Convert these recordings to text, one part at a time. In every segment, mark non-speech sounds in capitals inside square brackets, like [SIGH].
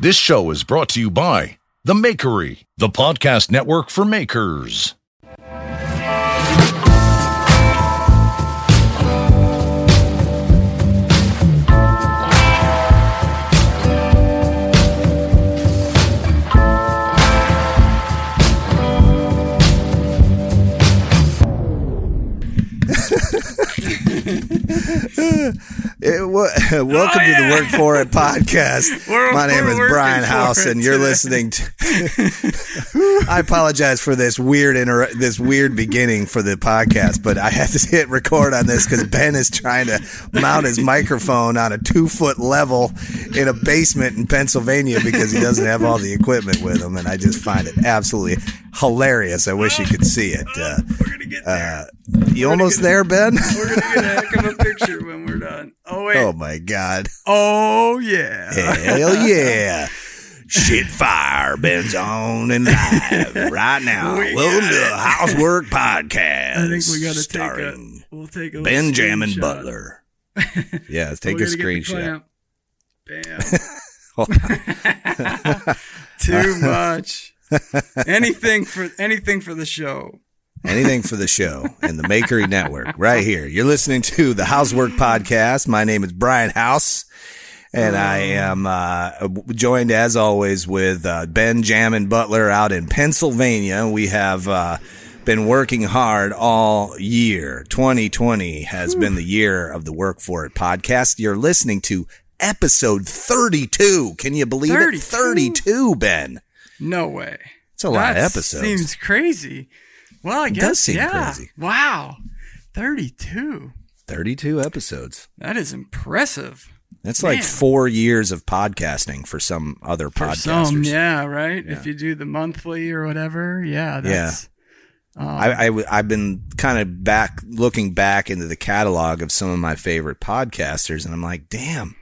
This show is brought to you by The Makery, the podcast network for makers. [LAUGHS] It, wa- [LAUGHS] welcome to the Work For It podcast. [LAUGHS] We're- My name is Brian House, and you're today. listening to. I apologize for this weird inter- this weird beginning for the podcast, but I had to hit record on this because Ben is trying to mount his microphone on a two foot level in a basement in Pennsylvania because he doesn't have all the equipment with him, and I just find it absolutely hilarious. I wish you could see it. Uh, We're gonna get there. uh, you almost there, Ben? we're gonna get heck of a picture when we're done. Oh wait. Oh my God. Oh yeah. Hell yeah. Shit fire, Ben's on and live right now. We Welcome to the Housework Podcast. I think we gotta take a. We'll take a Benjamin screenshot. Butler. [LAUGHS] Yeah, let's take a gonna get the screenshot. Bam. [LAUGHS] [LAUGHS] Too much. anything for anything for the show. Anything for the show and the Makery Network right here. You're listening to the Housework Podcast. My name is Brian House. And I am uh, joined, as always, with uh, Ben Jammin Butler out in Pennsylvania. We have uh, been working hard all year. 2020 has been the year of the Work For It podcast. You're listening to episode 32. Can you believe 32? it? 32, Ben. No way. It's a lot of That episodes. Seems crazy. Well, I It guess does seem yeah. crazy. Wow. Thirty-two. 32 episodes. That is impressive. That's like four years of podcasting for some other For podcasters. some, yeah, right. If you do the monthly or whatever, yeah, that's um, I, I, have been kind of back looking back into the catalog of some of my favorite podcasters, and I'm like, damn,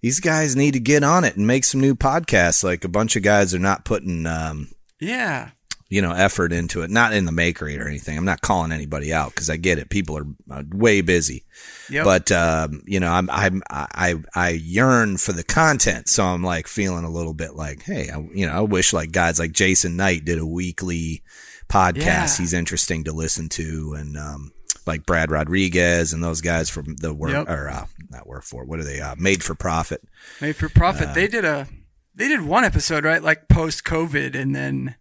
these guys need to get on it and make some new podcasts. Like a bunch of guys are not putting, um, yeah. You know, effort into it. Not in the makery or anything. I'm not calling anybody out because I get it. People are uh, way busy. Yep. But um, you know, I'm I'm I I yearn for the content, so I'm like feeling a little bit like, hey, I, you know, I wish like guys like Jason Knight did a weekly podcast. Yeah. He's interesting to listen to, and um, like Brad Rodriguez and those guys from the work Yep. or uh, not work for what are they? Uh, Made for Profit. Made for profit. Uh, they did a they did one episode, right? Like post COVID and then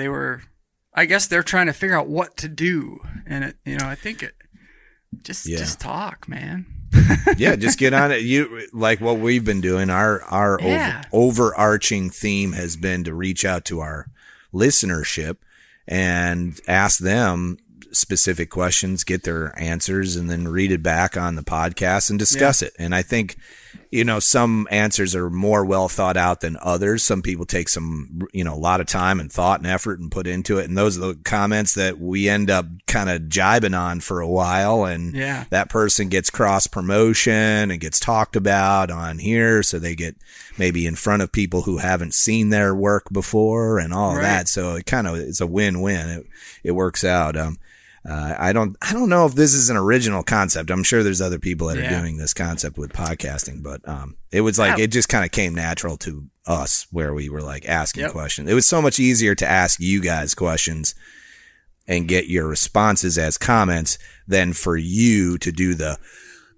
they were I guess they're trying to figure out what to do. And it you know, I think it just Yeah. just talk, man. yeah, [LAUGHS] just get on it. You like what we've been doing. Our our Yeah. over, overarching theme has been to reach out to our listenership and ask them specific questions, get their answers, and then read it back on the podcast and discuss it. And I think you know, some answers are more well thought out than others. Some people take some, you know, a lot of time and thought and effort and put into it. And those are the comments that we end up kind of jibing on for a while. And Yeah. that person gets cross promotion and gets talked about on here. So they get maybe in front of people who haven't seen their work before and all that. So it kind of is a win-win. It, it works out. Um, uh, I don't, I don't know if this is an original concept. I'm sure there's other people that are doing this concept with podcasting, but, um, it was like, Yeah. it just kind of came natural to us where we were like asking Yep. questions. It was so much easier to ask you guys questions and get your responses as comments than for you to do the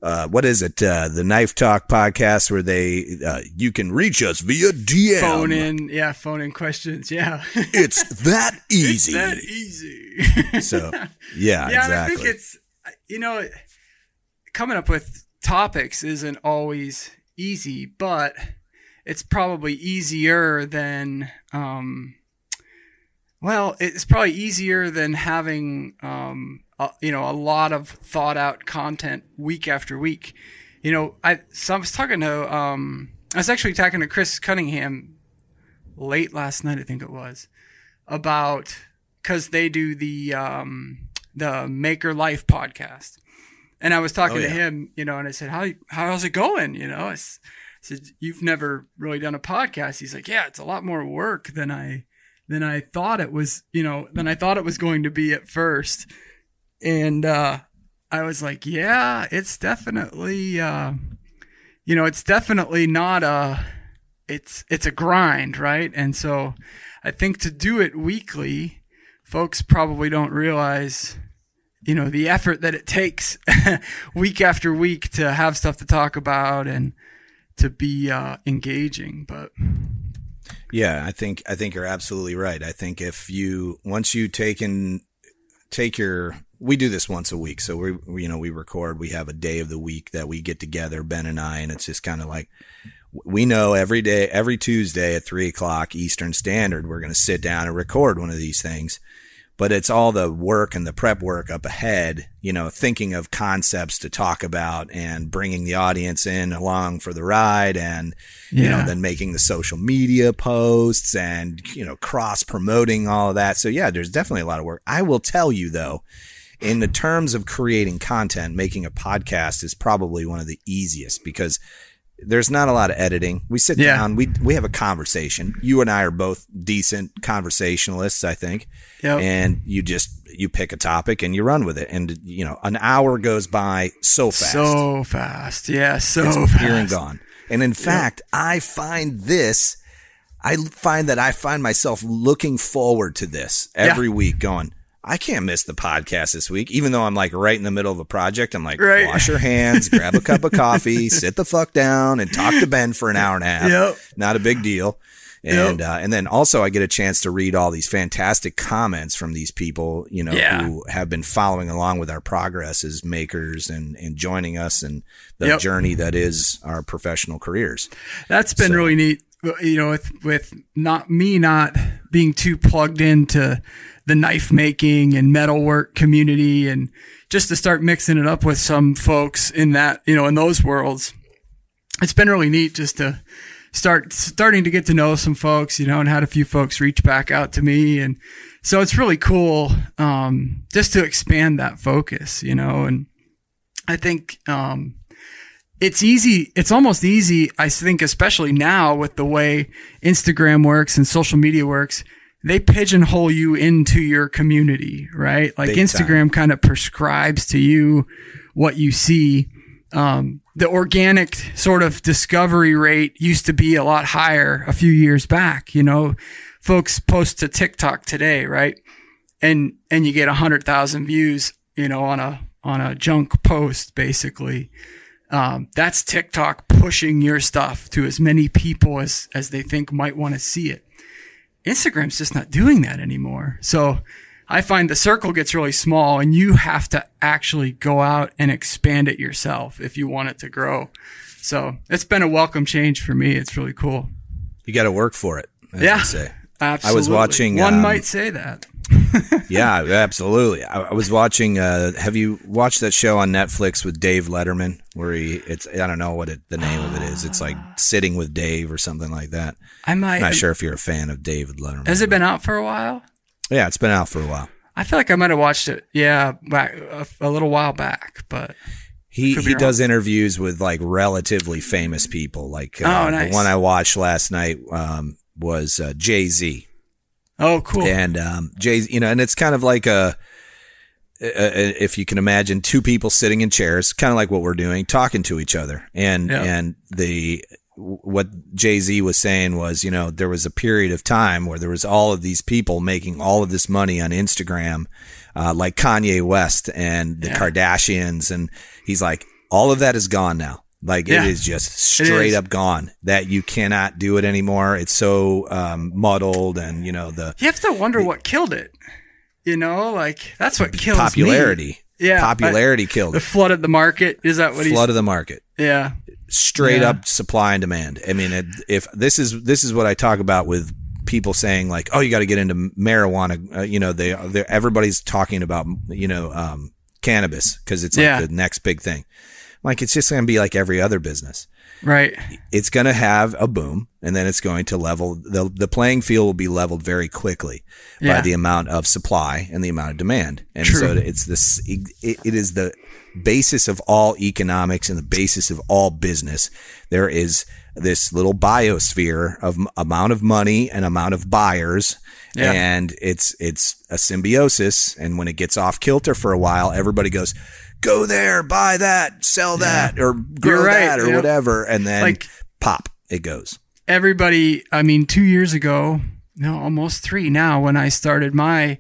uh, what is it? Uh, the Knife Talk podcast where they uh, you can reach us via DM. Phone in, yeah, phone in questions. Yeah. [LAUGHS] It's that [LAUGHS] easy. It's that easy. [LAUGHS] so yeah, yeah, exactly. I think it's you know coming up with topics isn't always easy, but it's probably easier than um well, it's probably easier than having um a, you know a lot of thought out content week after week. You know, I so I was talking to um I was actually talking to Chris Cunningham late last night, I think it was, about because they do the um, the Maker Life podcast, and I was talking Oh, to him, you know, and I said, "How how's it going?" You know, I said, "You've never really done a podcast." He's like, "Yeah, it's a lot more work than I than I thought it was. You know, than I thought it was going to be at first. And uh, I was like, "Yeah, it's definitely." Uh, you know, it's definitely not a it's it's a grind, right? And so I think to do it weekly, folks probably don't realize you know the effort that it takes [LAUGHS] week after week to have stuff to talk about and to be uh, engaging. But Yeah, I think I think you're absolutely right. I think if you once you take in take your we do this once a week, so we we, you know we record. We have a day of the week that we get together, Ben and I, and it's just kind of like we know every day, every Tuesday at three o'clock Eastern Standard, we're going to sit down and record one of these things. But it's all the work and the prep work up ahead, you know, thinking of concepts to talk about and bringing the audience in along for the ride and, you know, then making the social media posts and, you know, cross promoting all of that. So yeah, there's definitely a lot of work. I will tell you though, in the terms of creating content, making a podcast is probably one of the easiest because there's not a lot of editing. We sit Yeah. down, we we have a conversation. You and I are both decent conversationalists, I think. Yep. And you just you pick a topic and you run with it. And you know, an hour goes by so fast. so fast, yeah, so it's fast. here and gone. And in fact, I find this I find that I find myself looking forward to this every week going I can't miss the podcast this week, even though I'm like right in the middle of a project. I'm like, Right. wash your hands, grab a cup of coffee, [LAUGHS] sit the fuck down, and talk to Ben for an hour and a half. Yep. Not a big deal. And uh, and then also I get a chance to read all these fantastic comments from these people, you know, Yeah. who have been following along with our progress as makers and and joining us and the Yep. journey that is our professional careers. That's been So- really neat. You know, with with not me not being too plugged into the knife making and metalwork community, and just to start mixing it up with some folks in that you know in those worlds, it's been really neat just to start starting to get to know some folks. You know, and had a few folks reach back out to me, and so it's really cool um, just to expand that focus. You know, and I think. Um, it's easy. It's almost easy. I think, especially now with the way Instagram works and social media works, they pigeonhole you into your community, right? Like Big time. Instagram kind of prescribes to you what you see. Um, the organic sort of discovery rate used to be a lot higher a few years back. You know, folks post to TikTok today, right? And and you get a hundred thousand views, you know, on a on a junk post, basically um, that's TikTok pushing your stuff to as many people as as they think might want to see it. Instagram's just not doing that anymore. So I find the circle gets really small and you have to actually go out and expand it yourself if you want it to grow. So it's been a welcome change for me. It's really cool. You got to work for it. Yeah. say. Absolutely. I was watching, One um, might say that. Yeah, absolutely. I, I was watching. Uh, have you watched that show on Netflix with Dave Letterman? where he it's I don't know what it, the name of it is. It's like sitting with Dave or something like that. I might. I'm not sure if you're a fan of David Letterman. Has it been out for a while? Yeah, it's been out for a while. I feel like I might have watched it. Yeah, back a, a little while back, but He he does interviews with like relatively famous people. Like uh, Oh, nice. the one I watched last night um, was uh, Jay Z. oh, cool. and um, Jay, you know, and it's kind of like a, a, a- if you can imagine two people sitting in chairs, kind of like what we're doing, talking to each other, and Yeah. and the what Jay Z was saying was, you know, there was a period of time where there was all of these people making all of this money on Instagram, uh, like Kanye West and the Yeah. Kardashians, and he's like, all of that is gone now. Like Yeah. it is just straight is. up gone. That you cannot do it anymore. It's so um, muddled, and you know the you have to wonder what killed it. You know, like that's what kills me. popularity. Yeah, popularity killed The it. flood of the market is that what? Flood of the market, yeah, straight Yeah. up supply and demand. I mean, it, if this is this is what I talk about with people saying like, oh, you got to get into marijuana. Uh, you know, they they everybody's talking about you know um, cannabis because it's like Yeah. the next big thing. Like it's just going to be like every other business. right. It's going to have a boom, and then it's going to level. the The playing field will be leveled very quickly by the amount of supply and the amount of demand. And True. so it's this. It, it is the basis of all economics and the basis of all business. There is this little biosphere of amount of money and amount of buyers. Yeah. And it's it's a symbiosis. And when it gets off kilter for a while, everybody goes, "Go there, buy that, sell that, or grow right, that, or whatever," and then Like- pop, it goes. everybody i mean two years ago no almost three now when i started my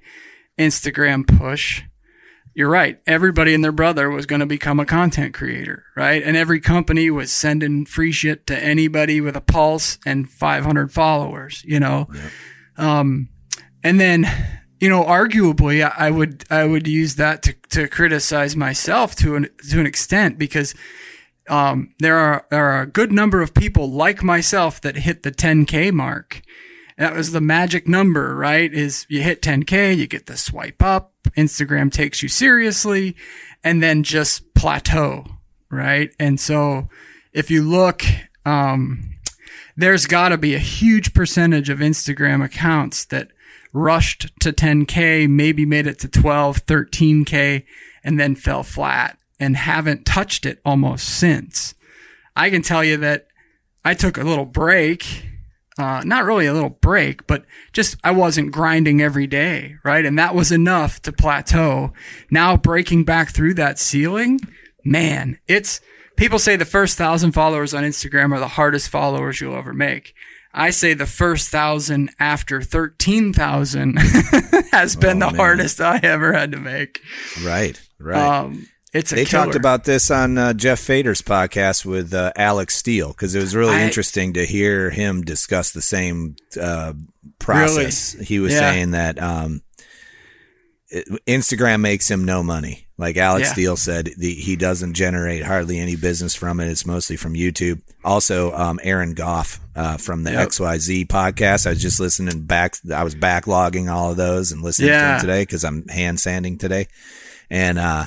instagram push you're right everybody and their brother was going to become a content creator right? And every company was sending free shit to anybody with a pulse and 500 followers you know? Um and then you know arguably I, would i would use that to, to criticize myself to an to an extent because um, there are there are a good number of people like myself that hit the 10k mark. That was the magic number, right? Is you hit 10k, you get the swipe up, Instagram takes you seriously, and then just plateau, right? And so if you look, um, there's got to be a huge percentage of Instagram accounts that rushed to 10k, maybe made it to 12, 13k, and then fell flat and haven't touched it almost since. I can tell you that I took a little break, uh, not really a little break, but just I wasn't grinding every day, right? And that was enough to plateau. Now breaking back through that ceiling, man, it's people say the first thousand followers on Instagram are the hardest followers you'll ever make. I say the first thousand after 13,000 [LAUGHS] has been the man. hardest I ever had to make. Right, right. Um, it's a they killer. talked about this on uh, Jeff Fader's podcast with uh, Alec Steele because it was really I- interesting to hear him discuss the same uh, process. He was Yeah. saying that um, Instagram makes him no money. Like Alec Yeah. Steele said, the, he doesn't generate hardly any business from it. It's mostly from YouTube. Also, um, Aaron Goff uh, from the Yep. XYZ podcast. I was just listening back. I was backlogging all of those and listening to them today because I'm hand sanding today. And uh,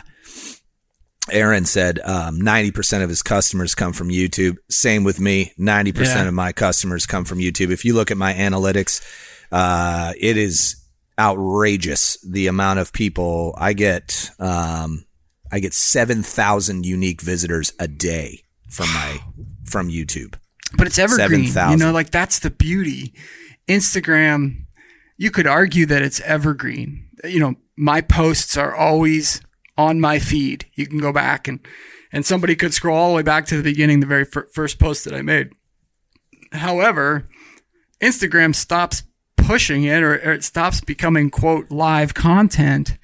Aaron said um, 90% of his customers come from YouTube. Same with me. 90% Yeah. of my customers come from YouTube. If you look at my analytics, uh, it is outrageous the amount of people I get. Um, I get 7,000 unique visitors a day from my from YouTube. but it's evergreen. You know, like that's the beauty. Instagram, you could argue that it's evergreen. You know, my posts are always on my feed. You can go back and and somebody could scroll all the way back to the beginning, the very fir- first post that I made. However, Instagram stops pushing it or, or it stops becoming quote live content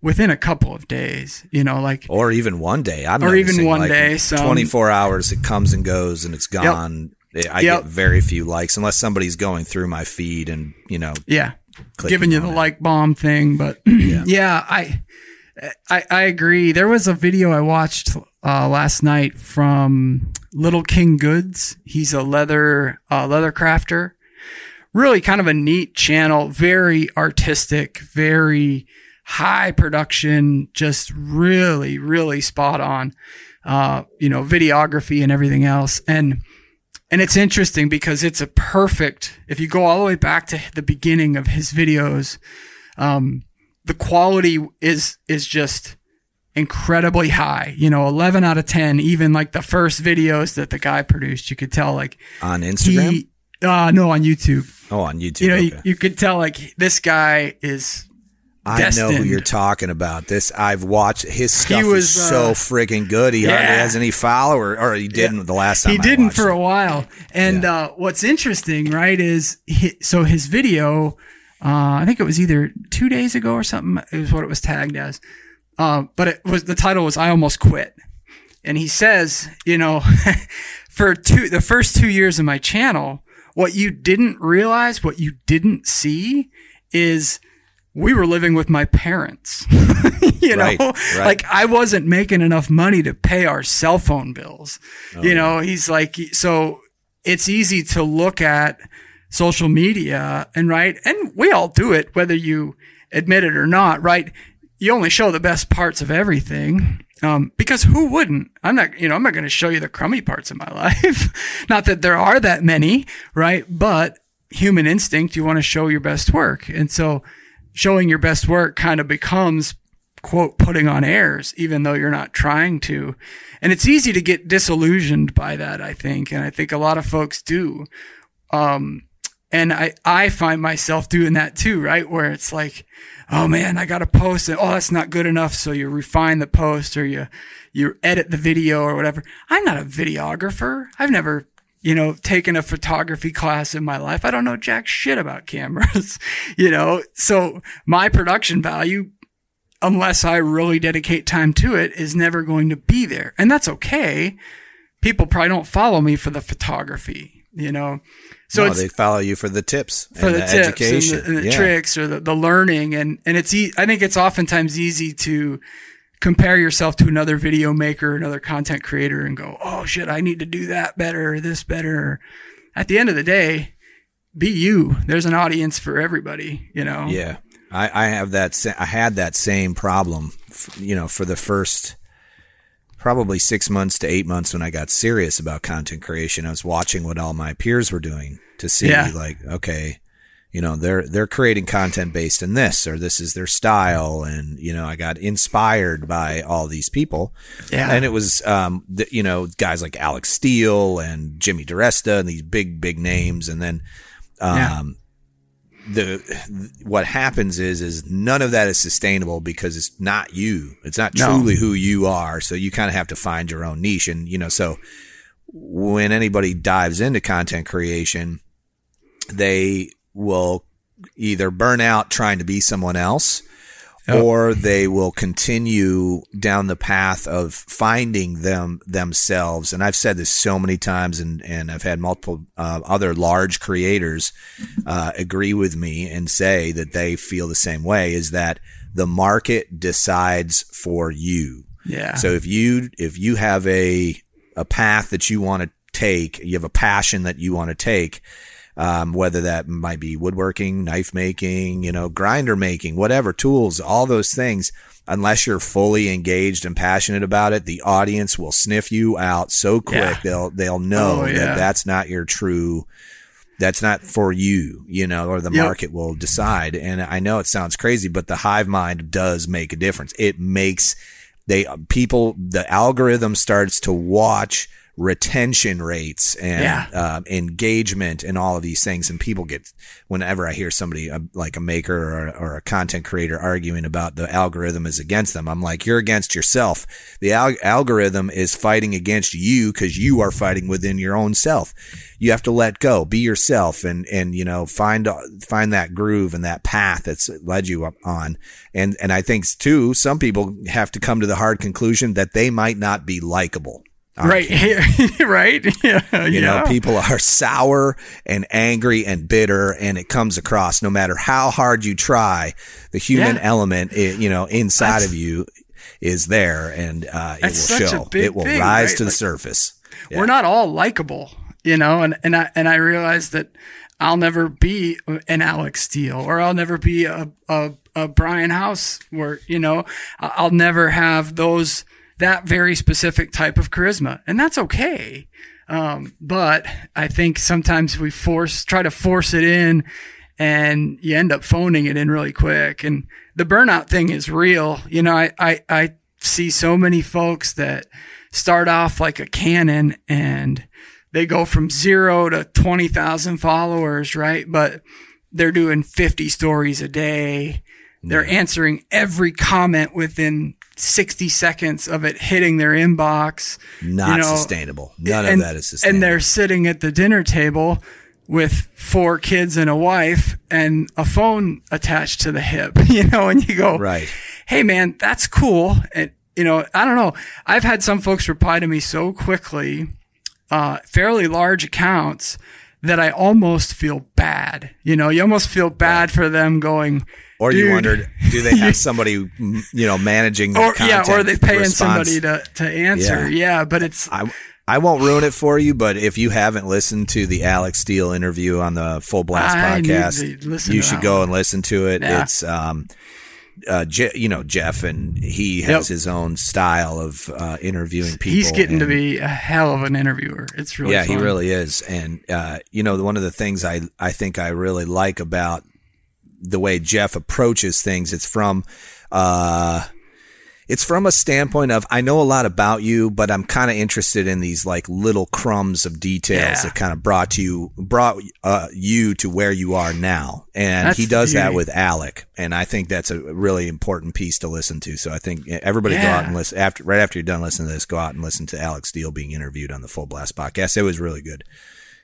within a couple of days. You know, like Or even one day. I'm Or even one like, day, some- 24 hours, it comes and goes and it's gone. I Yep. get very few likes unless somebody's going through my feed and, you know, yeah, giving you the it. like bomb thing, but [CLEARS THROAT] yeah, I, I I agree. There was a video I watched uh, last night from Little King Goods. He's a leather uh, leather crafter. Really, kind of a neat channel. Very artistic. Very high production. Just really, really spot on. uh, you know, videography and everything else. And and it's interesting because it's a perfect. If you go all the way back to the beginning of his videos, um, the quality is is just incredibly high. You know, 11 out of 10, even like the first videos that the guy produced, you could tell like on Instagram. He, uh, no, on YouTube. Oh, on YouTube. You know, okay. you, you could tell like this guy is I know who you're talking about. This I've watched. His stuff was, is so uh, freaking good. He hardly has any follower, or he didn't the last time. he I didn't for it. a while. And Yeah. uh, what's interesting, right, is he, so his video, uh, I think it was either two days ago or something. It was what it was tagged as. Uh, but it was the title was "I Almost Quit," and he says, you know, [LAUGHS] for two the first two years of my channel, what you didn't realize, what you didn't see, is we were living with my parents. [LAUGHS] you know, Right, right. like I wasn't making enough money to pay our cell phone bills. Oh, you know, he's like, so it's easy to look at social media and right, and we all do it, whether you admit it or not, right? You only show the best parts of everything. Um, because who wouldn't? I'm not, you know, I'm not going to show you the crummy parts of my [LAUGHS] life. not that there are that many, right? But human instinct, you want to show your best work. And so showing your best work kind of becomes quote putting on airs even though you're not trying to and it's easy to get disillusioned by that i think and i think a lot of folks do um and i i find myself doing that too right where it's like oh man i gotta post it oh that's not good enough so you refine the post or you you edit the video or whatever i'm not a videographer i've never you know, taken a photography class in my life. I don't know jack shit about cameras, [LAUGHS] you know. So my production value, unless I really dedicate time to it, is never going to be there. And that's okay. People probably don't follow me for the photography, you know. So no, they follow you for the tips for and the, the, tips education, and the, and the Yeah. tricks or the, the learning and and it's e- I think it's oftentimes easy to compare yourself to another video maker, another content creator, and go, oh shit, I need to do that better, or this better. At the end of the day, be you. There's an audience for everybody, you know. Yeah, I, I have that. Sa- I had that same problem, f- you know, for the first probably six months to eight months when I got serious about content creation. I was watching what all my peers were doing to see, Yeah. like, okay, you know, they're they're creating content based in this, or this is their style, and you know, I got inspired by all these people. Yeah. and it was, um, the, you know, guys like Alec Steele and Jimmy DeResta and these big big names, and then. Um, Yeah. The what happens is is none of that is sustainable because it's not you. It's not No. truly who you are. So you kind of have to find your own niche. And you know, so when anybody dives into content creation, they will either burn out trying to be someone else Or they will continue down the path of finding them themselves. And I've said this so many times, and, and I've had multiple uh, other large creators uh, agree with me and say that they feel the same way. Is that the market decides for you? Yeah. So if you if you have a a path that you want to take, you have a passion that you want to take, um, whether that might be woodworking, knife making, you know, grinder making, whatever tools, all those things. Unless you're fully engaged and passionate about it, the audience will sniff you out so quick Yeah. they'll they'll know Oh, yeah. that that's not your true. That's not for you, you know, or the Yep. market will decide. And I know it sounds crazy, but the hive mind does make a difference. It makes they people the algorithm starts to watch retention rates and Yeah. um, engagement and all of these things. And people get whenever i hear somebody uh, like a maker or, or a content creator arguing about the algorithm is against them i'm like you're against yourself. The al- algorithm is fighting against you because you are fighting within your own self. You have to let go. Be yourself and and you know find find that groove and that path that's led you up on. And and i think too some people have to come to the hard conclusion that they might not be likable on right. Here [LAUGHS] right. [LAUGHS] Yeah. you yeah. know, people are sour and angry and bitter, and it comes across no matter how hard you try. The human Yeah. element, i you know, inside That's- of you is there, and uh, it will That's such a show. It will thing, rise right? to the Like- surface. we're not all likable, you know, and, and I and I realize that I'll never be an Alec Steele or I'll never be a, a, a Brian House where, you know, I'll never have those that very specific type of charisma, and that's okay. Um, but I think sometimes we force try to force it in, and you end up phoning it in really quick. And the burnout thing is real. You know, I I, I see so many folks that start off like a cannon and they go from zero to 20,000 followers, right? But they're doing 50 stories a day. They're answering every comment within 60 seconds of it hitting their inbox. Not you know, sustainable. None and, of that is sustainable. And they're sitting at the dinner table with four kids and a wife and a phone attached to the hip, [LAUGHS] you know, and you go, right. Hey man, that's cool. And, you know, I don't know. I've had some folks reply to me so quickly, uh, fairly large accounts that I almost feel bad. You know, you almost feel bad for them going, Or you wondered, do they have [LAUGHS] somebody, you know, managing or yeah, or are they paying response? somebody to, to answer? Yeah. Yeah. but it's I, I won't ruin it for you, but if you haven't listened to the Alec Steele interview on the Full Blast I podcast, you should go and listen to it. Yeah. It's, um, uh, Je- you know, Jeff, and he has Yep. his own style of uh, interviewing people. he's getting to be a hell of an interviewer. It's really yeah, he really is. And uh, you know, one of the things I I think I really like about the way Jeff approaches things, it's from uh it's from a standpoint of I know a lot about you, but I'm kind of interested in these like little crumbs of details Yeah. that kind of brought you brought uh, you to where you are now, and That's he the does that with Alec, and I think that's a really important piece to listen to. So I think everybody go out and listen after right after you're done listening to this, go out and listen to Alec Steele being interviewed on the Full Blast podcast. It was really good.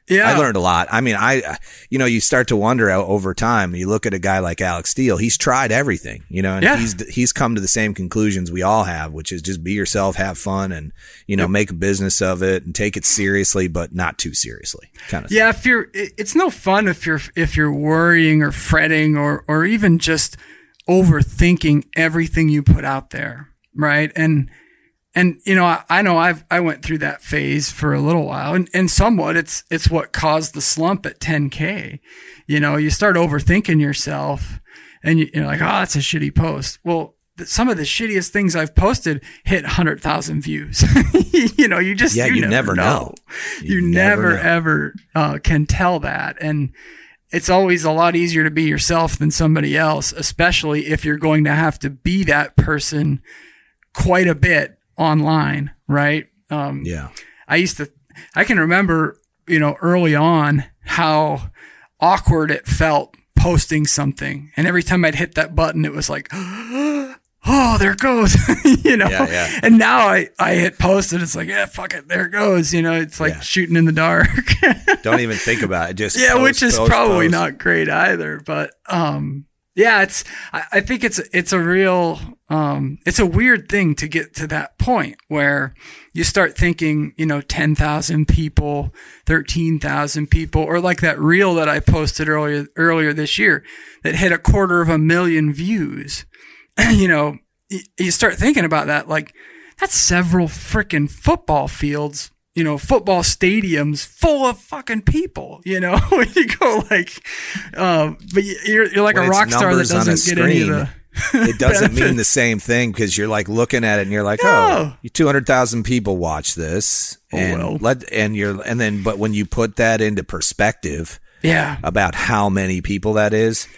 Yeah, I learned a lot. I mean, I, you know, you start to wonder over time. You look at a guy like Alec Steele; he's tried everything, you know, and Yeah. he's he's come to the same conclusions we all have, which is just be yourself, have fun, and you know, make a business of it and take it seriously, but not too seriously, kind of. Yeah, if you're, it's no fun if you're if you're worrying or fretting or or even just overthinking everything you put out there, right? And and you know, I, I know I've I went through that phase for a little while, and and somewhat it's it's what caused the slump at 10k. You know, you start overthinking yourself, and you, you're like, oh, that's a shitty post. Well. th- Some of the shittiest things I've posted hit hundred thousand views. [LAUGHS] you know, you just Yeah, you never know. You, You never, never know. ever uh, can tell that, and it's always a lot easier to be yourself than somebody else, especially if you're going to have to be that person quite a bit online, right? Um, Yeah. I used to, I can remember, you know, early on how awkward it felt posting something. And every time I'd hit that button, it was like, [GASPS] oh, there it goes, [LAUGHS] you know? Yeah, yeah. And now I, I hit post and it's like, yeah, fuck it. There it goes. You know, it's like Yeah. shooting in the dark. [LAUGHS] Don't even think about it. Just yeah, post, which is post, probably post. not great either. But um, yeah, it's I, think it's it's a real um, it's a weird thing to get to that point where you start thinking, you know, ten thousand people, thirteen thousand people, or like that reel that I posted earlier earlier this year that hit a quarter of a million views. [CLEARS THROAT] you know, y- you start thinking about that like that's several freaking football fields you know, football stadiums full of fucking people, you know, [LAUGHS] you go like, um, but you- you're, you're like When a rock star that numbers on a doesn't get any of the, it [LAUGHS] doesn't mean the same thing because you're like looking at it and you're like, No. oh, two hundred thousand people watch this, Oh, and well. let and you're and then but when you put that into perspective yeah, about how many people that is,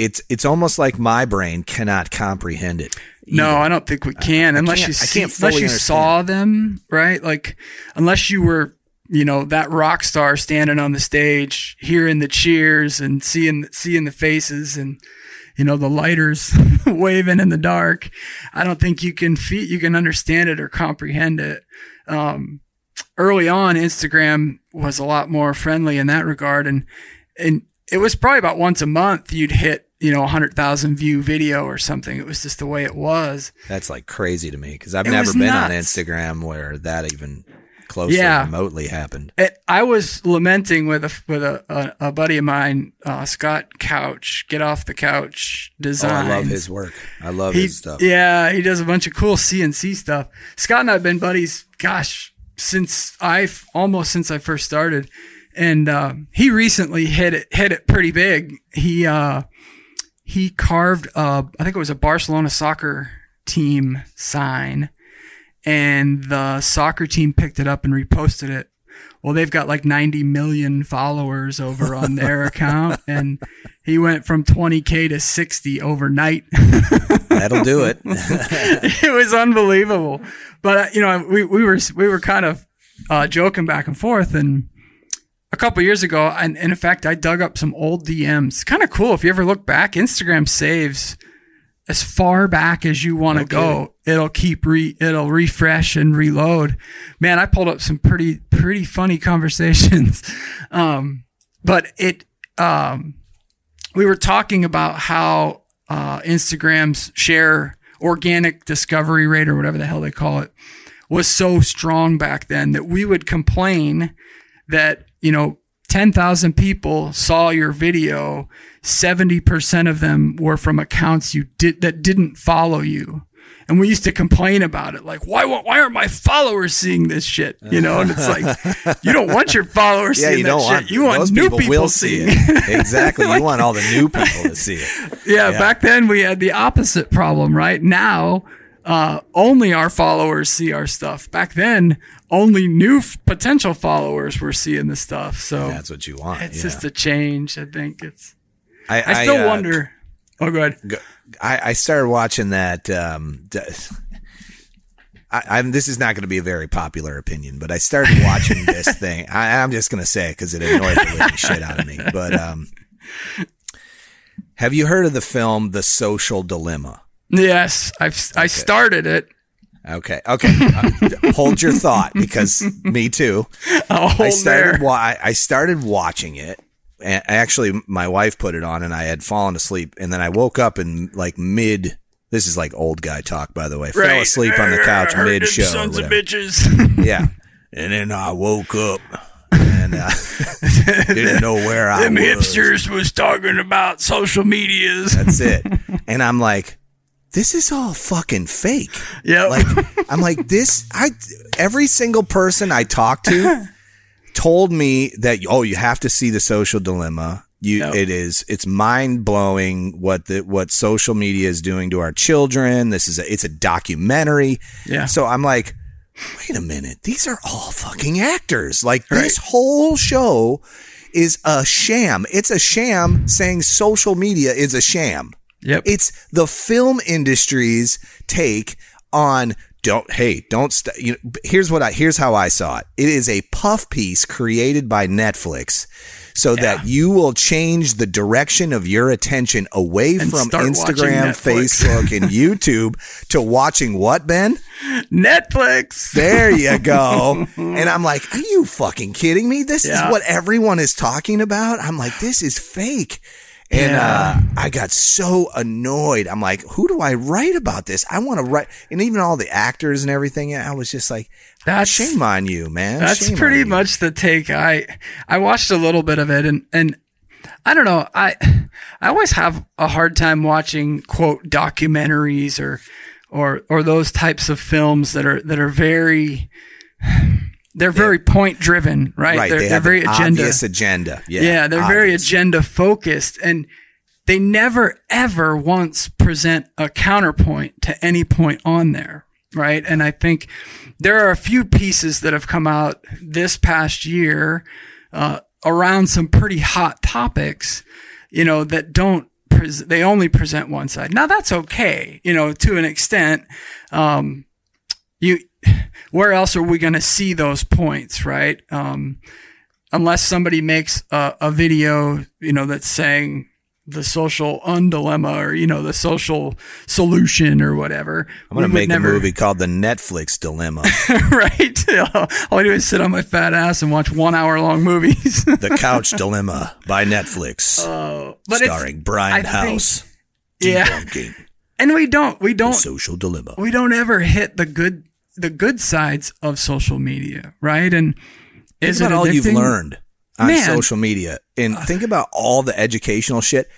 it's it's almost like my brain cannot comprehend it. No, I don't think we can unless can't- you I see, can't unless you saw them, right? Like unless you were, you know, that rock star standing on the stage, hearing the cheers and seeing seeing the faces and you know the lighters [LAUGHS] waving in the dark. I don't think you can feel, you can understand it or comprehend it. Um, early on, Instagram was a lot more friendly in that regard, and and it was probably about once a month you'd hit you know a hundred thousand view video or something. It was just the way it was. That's like crazy to me because I've It never been on. Instagram where that even closely Yeah. remotely happened. It, I was lamenting with a with a, a, a buddy of mine, uh, Scott Couch, get off the couch Oh, design. I love his work. I love He, his stuff. yeah, he does a bunch of cool CNC stuff. Scott and I've been buddies, gosh, since I've almost since I first started, and um, he recently hit it hit it pretty big. He uh, he carved, uh, I think it was a Barcelona soccer team sign and the soccer team picked it up and reposted it. Well, they've got like 90 million followers over on their [LAUGHS] account and he went from 20k to 60 overnight. That'll do it. [LAUGHS] it was unbelievable. But you know, we we were we were kind of uh, joking back and forth and a couple years ago, and, and in fact, I dug up some old DMs. Kind of cool. If you ever look back, Instagram saves as far back as you want to go. It'll keep re, it'll refresh and reload. Man, I pulled up some pretty, pretty funny [LAUGHS] conversations. Um, but it, um, we were talking about how, uh, Instagram's share organic discovery rate or whatever the hell they call it was so strong back then that we would complain that, you know, 10,000 people saw your video, 70% of them were from accounts you did that didn't follow you. And we used to complain about it, like, why, why aren't my followers seeing this shit? You know, and it's like, [LAUGHS] you don't want your followers yeah, seeing you that don't shit. want you want new people, people, will see seeing it. [LAUGHS] exactly. you want all the new people to see it. yeah, Yeah. back then we had the opposite problem, right? Now, uh, only our followers see our stuff. Back then, only new f- potential followers were seeing the stuff. So That's what you want. it's yeah. just a change. I think it's. I, I still uh, wonder. Oh, go ahead. go- I, I started watching that. Um, I, I'm. This is not going to be a very popular opinion, but I started watching this [LAUGHS] thing. I, I'm just going to say it because it annoyed the living [LAUGHS] shit out of me. But um, have you heard of the film The Social Dilemma? Yes, I've I started it. Okay, okay. Uh, hold your thought because [LAUGHS] me too. I started wa- I started watching it. And actually, my wife put it on, and I had fallen asleep. And then I woke up in like mid. This is like old guy talk, by the way. Fell asleep on the couch mid show. Sons of bitches. [LAUGHS] Yeah, and then I woke up and uh, [LAUGHS] didn't know where I Them was. hipsters was talking about social medias. That's it. And I'm like, this is all fucking fake. Yeah. Like I'm like this. I every single person I talked to [LAUGHS] told me that oh you have to see the social dilemma. You it is it's mind blowing what the what social media is doing to our children. This is a it's a documentary. Yeah. So I'm like, wait a minute, these are all fucking actors. Like this whole show is a sham. It's a sham saying social media is a sham. Yep. It's the film industry's take on don't hey don't st- you know, here's what I here's how I saw it. It is a puff piece created by Netflix so that you will change the direction of your attention away And from Instagram, Facebook, and [LAUGHS] YouTube to watching what, Ben? Netflix. There you go. [LAUGHS] and I'm like, are you fucking kidding me? This Yeah. is what everyone is talking about. I'm like, this is fake. And Yeah. uh, I got so annoyed. I'm like, who do I write about this? I want to write, and even all the actors and everything. I was just like, That's shame on you, man. That's Shame pretty much the take. I I watched a little bit of it and and I don't know. I I always have a hard time watching quote documentaries or or or those types of films that are that are very they're very point driven, right? Right. They're, they they're very agenda. obvious agenda. Yeah. Yeah, they're very agenda focused and they never ever once present a counterpoint to any point on there, right? And I think there are a few pieces that have come out this past year uh, around some pretty hot topics, you know, that don't pres- they only present one side. Now that's okay, you know, to an extent. Um, you, [LAUGHS] where else are we going to see those points, right? Um, unless somebody makes a, a video, you know, that's saying the social undilemma or you know the social solution or whatever. I'm going to make never- a movie called The Netflix Dilemma. [LAUGHS] right? [LAUGHS] All I do is sit on my fat ass and watch one hour long movies. the Couch Dilemma by Netflix. Uh, starring Brian I think- House. yeah, Debunking and we don't, we don't, social dilemma. we don't ever hit the good, the good sides of social media, right? And is think it all you've learned on Man. social media and think about all the educational shit.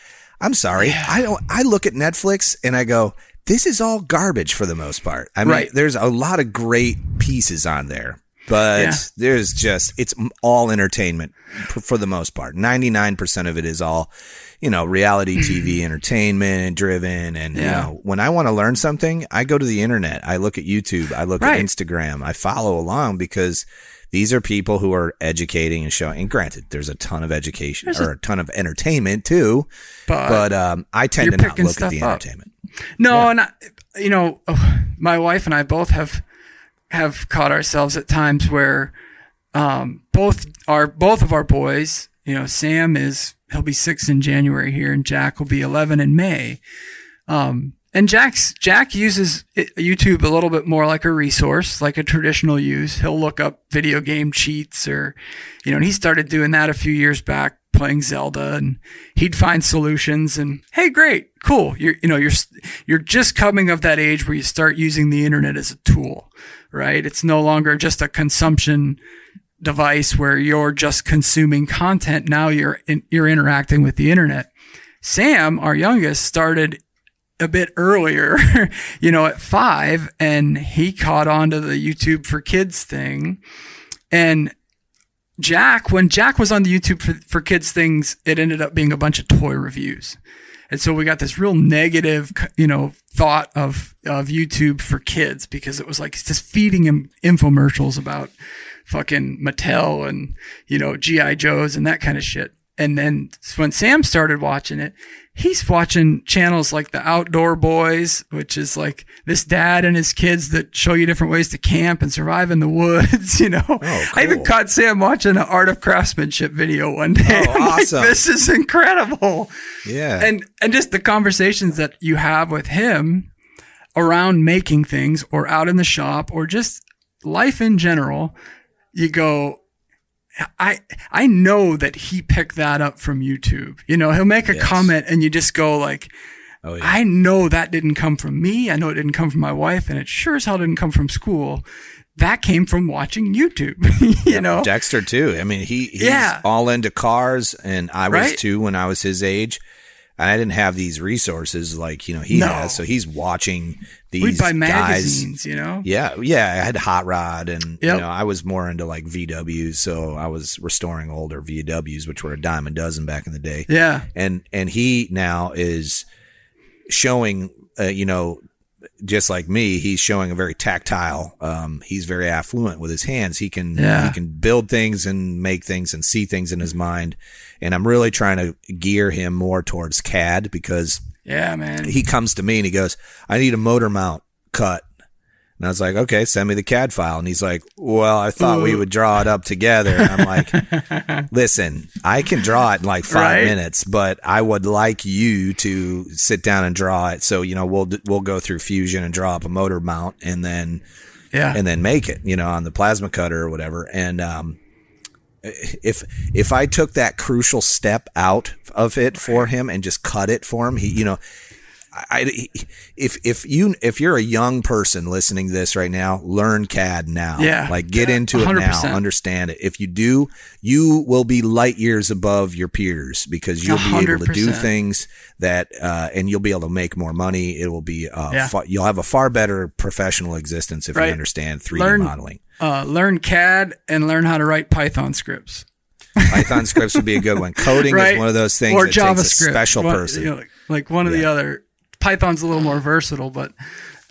I'm sorry. I don't I look at Netflix and I go, this is all garbage for the most part. I mean, Right. there's a lot of great pieces on there. but Yeah. there's just it's all entertainment for, for the most part. Ninety nine percent of it is all you know reality TV entertainment driven, and you know when I want to learn something, I go to the internet. I look at YouTube. I look Right. at Instagram. I follow along because. These are people who are educating and showing. And granted, there's a ton of education There's or a ton of entertainment too. But, But um, I tend to not look at the up. entertainment. No, and I, you know, oh, my wife and I both have have caught ourselves at times where um, both our both of our boys, you know, Sam is he'll be six in January here, and Jack will be eleven in May. Um, and Jack's Jack uses it- YouTube a little bit more like a resource, like a traditional use. He'll look up video game cheats, or you know, and he started doing that a few years back, playing Zelda, and he'd find solutions. And hey, great, cool. You're you know you're you're just coming of that age where you start using the internet as a tool, right? It's no longer just a consumption device where you're just consuming content. Now you're in, you're interacting with the internet. Sam, our youngest, started a bit earlier, [LAUGHS] you know, at five, and he caught on to the YouTube for Kids thing. And Jack, when Jack was on the YouTube for, for Kids things, it ended up being a bunch of toy reviews. And so we got this real negative, you know, thought of, of YouTube for kids because it was like it's just feeding him infomercials about fucking Mattel and, you know, G.I. Joes and that kind of shit. And then when Sam started watching it, he's watching channels like the Outdoor Boys, which is like this dad and his kids that show you different ways to camp and survive in the woods. [LAUGHS] You know, oh, I even caught Sam watching an art of craftsmanship video one day. Oh, [LAUGHS] I'm like, awesome. this is incredible. Yeah. And and just the conversations that you have with him around making things or out in the shop or just life in general, you go, I I know that he picked that up from YouTube. You know, he'll make a Yes. comment and you just go like, oh yeah. I know that didn't come from me. I know it didn't come from my wife, and it sure as hell didn't come from school. That came from watching YouTube. [LAUGHS] you know, Dexter too. I mean, he he's Yeah. all into cars, and I was Right? too when I was his age. And I didn't have these resources like you know he No. has, so he's watching these we'd buy guys. magazines. You know, Yeah, yeah. I had Hot Rod, and you know I was more into like VWs, so I was restoring older VWs, which were a dime a dozen back in the day. yeah, and and he now is showing uh, you know just like me he's showing a very tactile um he's very affluent with his hands he can Yeah. he can build things and make things and see things in his mind and i'm really trying to gear him more towards cad because yeah, man. he comes to me and he goes i need a motor mount cut and I was like, okay, send me the CAD file. And he's like, well, I thought we would draw it up together. And I'm like, [LAUGHS] listen, I can draw it in like five Right? minutes, but I would like you to sit down and draw it. So, you know, we'll, we'll go through Fusion and draw up a motor mount and then, yeah, and then make it, you know, on the plasma cutter or whatever. And, um, if if I took that crucial step out of it for him and just cut it for him, he you know, I, if if you if you're a young person listening to this right now, learn CAD now. Yeah. like get Yeah, into it 100%. now, understand it. If you do, you will be light years above your peers because you'll be able to do things that uh, and you'll be able to make more money. It will be uh, Yeah. fa- you'll have a far better professional existence if Right. you understand 3D Learn- modeling. Uh, learn CAD and learn how to write Python scripts. Python scripts would be a good one. [LAUGHS] Coding right? is one of those things or that JavaScript. takes a special One- person. you know, like, like one or the other. Python's a little more versatile, but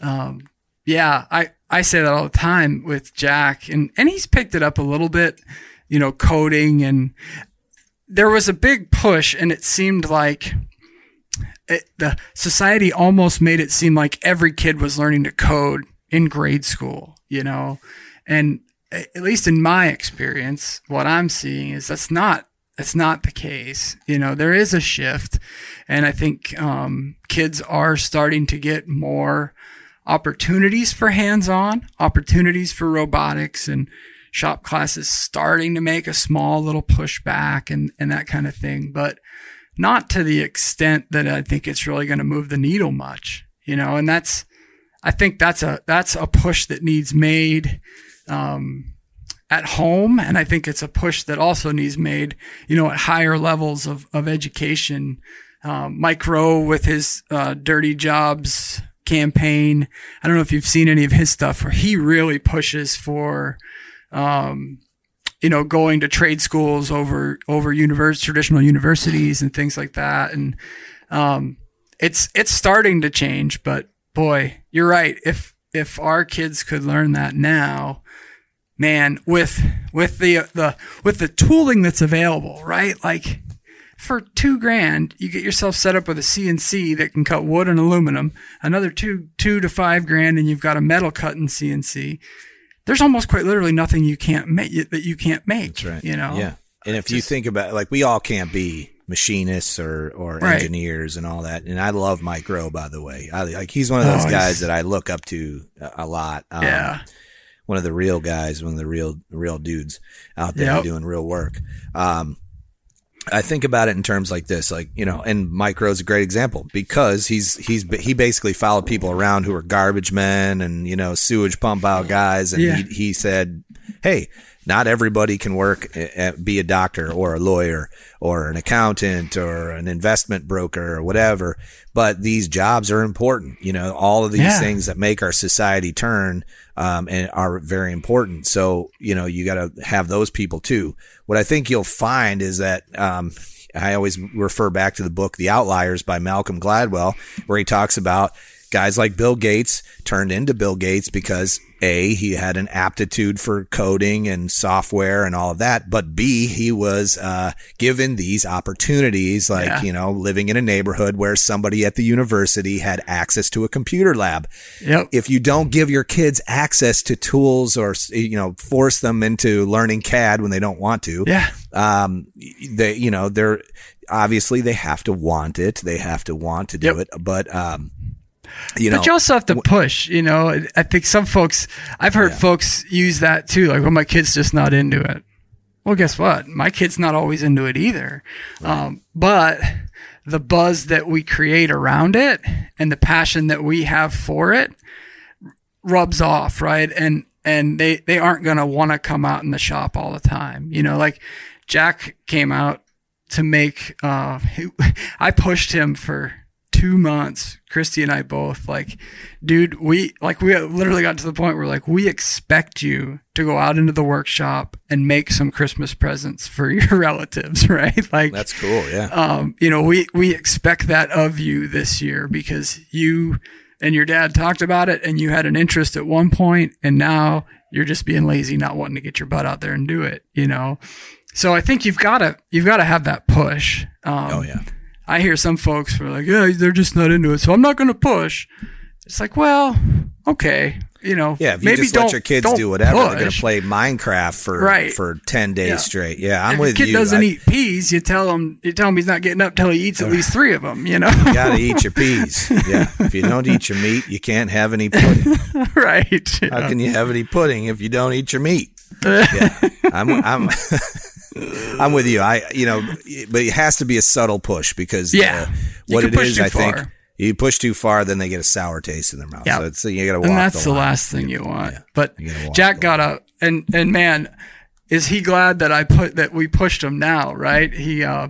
um, yeah, I, I say that all the time with Jack, and and he's picked it up a little bit, you know, coding, and there was a big push, and it seemed like. It, the society almost made it seem like every kid was learning to code in grade school, you know, and at least in my experience, what I'm seeing is that's not that's not the case. You know, there is a shift, and I think um, kids are starting to get more opportunities for hands-on, opportunities for robotics, and shop classes starting to make a small little pushback and and that kind of thing, but not to the extent that I think it's really going to move the needle much. You know, and that's I think that's a that's a push that needs made um, at home, and I think it's a push that also needs made, you know, at higher levels of of education. Um, Mike Rowe with his uh, Dirty Jobs campaign. I don't know if you've seen any of his stuff, where he really pushes for um, you know, going to trade schools over over univers- traditional universities and things like that. And um, it's it's starting to change, but boy, you're right. If if our kids could learn that now, man, with with the the with the tooling that's available, right? Like for two grand, you get yourself set up with a CNC that can cut wood and aluminum. Another two two to five grand, and you've got a metal cutting CNC. There's almost quite literally nothing you can't make that you can't make. That's right. You know. Yeah. And if Just- you think about like we all can't be machinists or or Right. engineers and all that. And I love Mike Rowe, by the way. I like he's one of those Oh, guys that I look up to a, a lot. Um, Yeah. one of the real guys, one of the real real dudes out there Yep. doing real work. Um, I think about it in terms like this, like you know, and Mike Rowe's a great example because he's he's he basically followed people around who were garbage men and you know sewage pump out guys, and Yeah. he he said, hey. Not everybody can work, uh, be a doctor or a lawyer or an accountant or an investment broker or whatever. But these jobs are important. You know, all of these Yeah. things that make our society turn um, and are very important. So, you know, you got to have those people too. What I think you'll find is that, um, I always refer back to the book, The Outliers by Malcolm Gladwell, where he talks about guys like Bill Gates turned into Bill Gates because A, he had an aptitude for coding and software and all of that, but B, he was, uh, given these opportunities, like, Yeah. you know, living in a neighborhood where somebody at the university had access to a computer lab Yep. if you don't give your kids access to tools or you know force them into learning CAD when they don't want to, Yeah. um, they you know they're obviously they have to want it, they have to want to do Yep. it, but um, you know, but you also have to push, you know. I think some folks, I've heard Yeah. folks use that too, like, well, my kid's just not into it. Well, guess what? My kid's not always into it either. Um, but the buzz that we create around it and the passion that we have for it rubs off, right? And and they they aren't gonna want to come out in the shop all the time. You know, like Jack came out to make. Uh, he, [LAUGHS] I pushed him for two months. Christy and I both like, dude, we like we literally got to the point where like we expect you to go out into the workshop and make some Christmas presents for [LAUGHS] your relatives, right? Like that's cool, yeah. um, you know, we we expect that of you this year because you and your dad talked about it and you had an interest at one point and now you're just being lazy, not wanting to get your butt out there and do it, you know. So I think you've got to you've got to have that push. Um, oh yeah, I hear some folks who are like, yeah, they're just not into it, so I'm not going to push. It's like, well, okay, you know, yeah. If you maybe just let don't- your kids do whatever, they're gonna play Minecraft for Right. for ten days Yeah. straight. Yeah, I'm if with your kid you. doesn't I- eat peas, you tell him you tell him he's not getting up till he eats at least three of them. You know, You gotta eat your peas. Yeah, [LAUGHS] if you don't eat your meat, you can't have any pudding. [LAUGHS] right? How can you have any pudding if you don't eat your meat? [LAUGHS] Yeah, I'm, I'm, I'm with you. I, you know, but it has to be a subtle push because Yeah. uh, what it is, it push is, too I think, far. you push too far, then they get a sour taste in their mouth. Yeah. So it's you got to walk and that's the, line. last thing you want. But You Jack got up, and and man, is he glad that I put that we pushed him now, right? He, uh,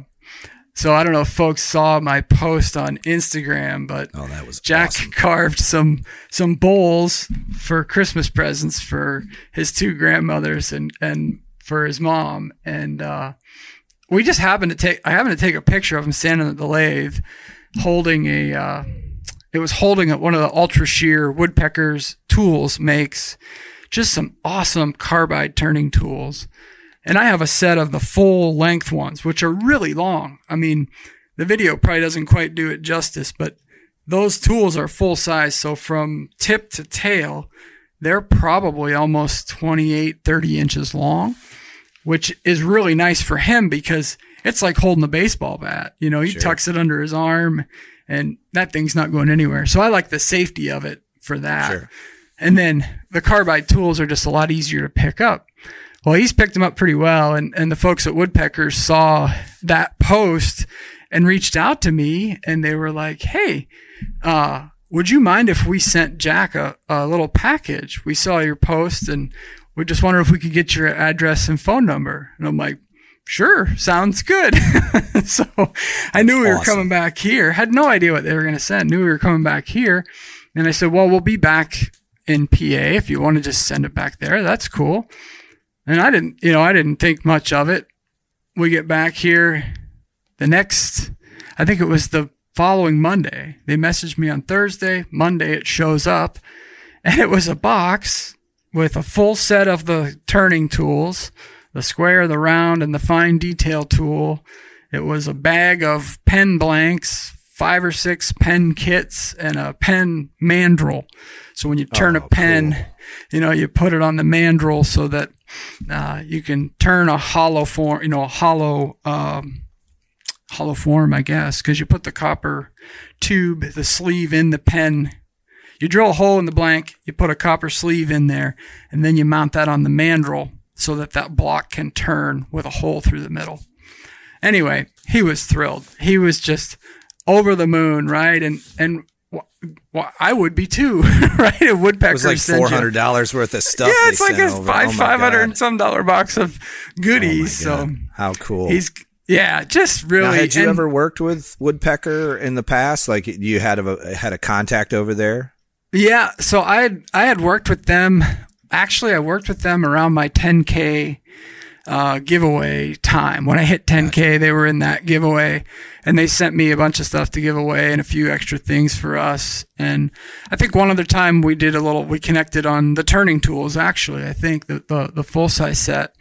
so I don't know if folks saw my post on Instagram, but Oh, that was Jack awesome. carved some some bowls for Christmas presents for his two grandmothers and and for his mom, and uh, we just happened to take I happened to take a picture of him standing at the lathe, holding a. Uh, it was holding one of the ultra shear woodpeckers tools makes just some awesome carbide turning tools. And I have a set of the full length ones, which are really long. I mean, the video probably doesn't quite do it justice, but those tools are full size. So from tip to tail, they're probably almost 28, 30 inches long, which is really nice for him because it's like holding a baseball bat. You know, he tucks it under his arm and that thing's not going anywhere. So I like the safety of it for that. Sure. And then the carbide tools are just a lot easier to pick up. Well, he's picked them up pretty well. And, and the folks at Woodpeckers saw that post and reached out to me and they were like, Hey, uh, would you mind if we sent Jack a, a little package? We saw your post and we just wonder if we could get your address and phone number. And I'm like, sure, sounds good. [LAUGHS] so I knew we were coming back here. Had no idea what they were going to send. Knew we were coming back here. And I said, well, we'll be back in PA if you want to just send it back there. That's cool. And I didn't, you know, I didn't think much of it. We get back here the next, I think it was the following Monday. They messaged me on Thursday. Monday it shows up and it was a box with a full set of the turning tools, the square, the round, and the fine detail tool. It was a bag of pen blanks, five or six pen kits, and a pen mandrel. So when you turn Oh, a pen, cool. you know, you put it on the mandrel so that uh, you can turn a hollow form, you know, a hollow, um, hollow form, I guess, because you put the copper tube, the sleeve in the pen. You drill a hole in the blank, you put a copper sleeve in there, and then you mount that on the mandrel so that that block can turn with a hole through the middle. Anyway, he was thrilled. He was just over the moon, right? And and I would be too, [LAUGHS] right? A woodpecker It was like four hundred dollars worth of stuff. Yeah, they it's like sent a over. Oh five Oh five hundred and some dollar box of goodies. Oh so how cool! he's yeah, just really. now, had you and- ever worked with woodpecker in the past? Like you had a had a contact over there? Yeah, so I had I had worked with them. Actually, I worked with them around my 10k uh, giveaway time. When I hit 10k, they were in that giveaway, and they sent me a bunch of stuff to give away and a few extra things for us. And I think one other time we did a little. We connected on the turning tools. Actually, I think the the, the full size set.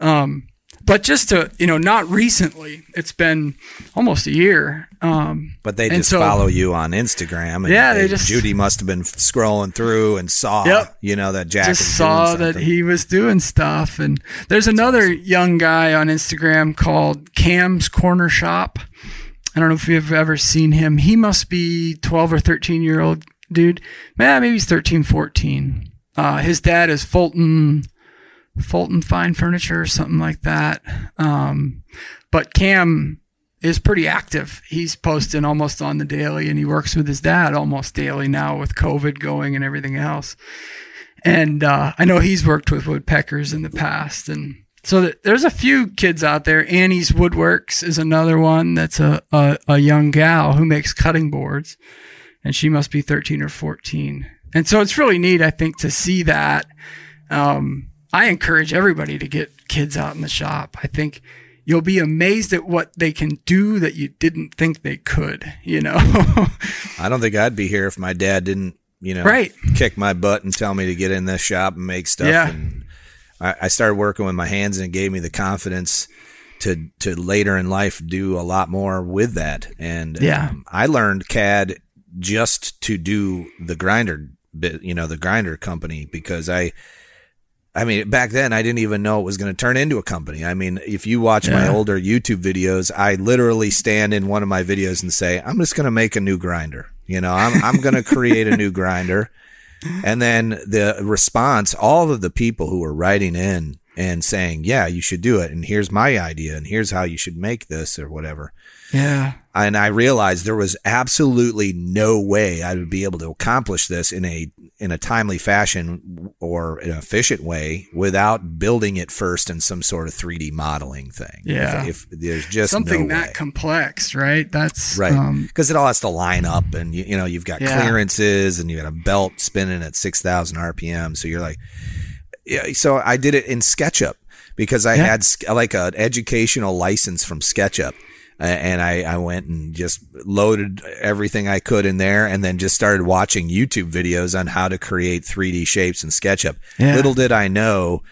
Um, but just to you know, not recently. It's been almost a year. Um, But they just so- follow you on Instagram. And Yeah, they just- Judy must have been scrolling through and saw, Yep. you know, that Jack just saw that he was doing stuff and there's another young guy on instagram called cam's corner shop i don't know if you've ever seen him he must be 12 or 13 year old dude man maybe he's 13 14 uh, his dad is fulton fulton fine furniture or something like that um, but cam is pretty active. He's posting almost on the daily and he works with his dad almost daily now with COVID going and everything else. And uh, I know he's worked with woodpeckers in the past. And so th- there's a few kids out there. Annie's Woodworks is another one that's a, a, a young gal who makes cutting boards. And she must be 13 or 14. And so it's really neat, I think, to see that. Um, I encourage everybody to get kids out in the shop. I think you'll be amazed at what they can do that you didn't think they could, you know? [LAUGHS] I don't think I'd be here if my dad didn't, you know, Right. kick my butt and tell me to get in this shop and make stuff. Yeah. And I, I started working with my hands and it gave me the confidence to to later in life do a lot more with that. And Yeah. um, I learned CAD just to do the grinder bit, you know, the grinder company because I. I mean, back then I didn't even know it was going to turn into a company. I mean, if you watch my older YouTube videos, I literally stand in one of my videos and say, "I'm just going to make a new grinder." You know, I'm I'm going to create a new [LAUGHS] grinder. And then the response, all of the people who were writing in and saying, "Yeah, you should do it," and here's my idea, and here's how you should make this or whatever. yeah. And I realized there was absolutely no way I would be able to accomplish this in a in a timely fashion or an efficient way without building it first in some sort of 3D modeling thing. Yeah. If, if there's just Something no that way. complex, right? That's Right. Um, Because it all has to line up and you, you know, you've got Yeah. clearances and you got a belt spinning at 6,000 RPM. So you're like, yeah. So I did it in SketchUp because I Yeah. had like an educational license from SketchUp. And I, I went and just loaded everything I could in there and then just started watching YouTube videos on how to create 3D shapes in SketchUp. Yeah. Little did I know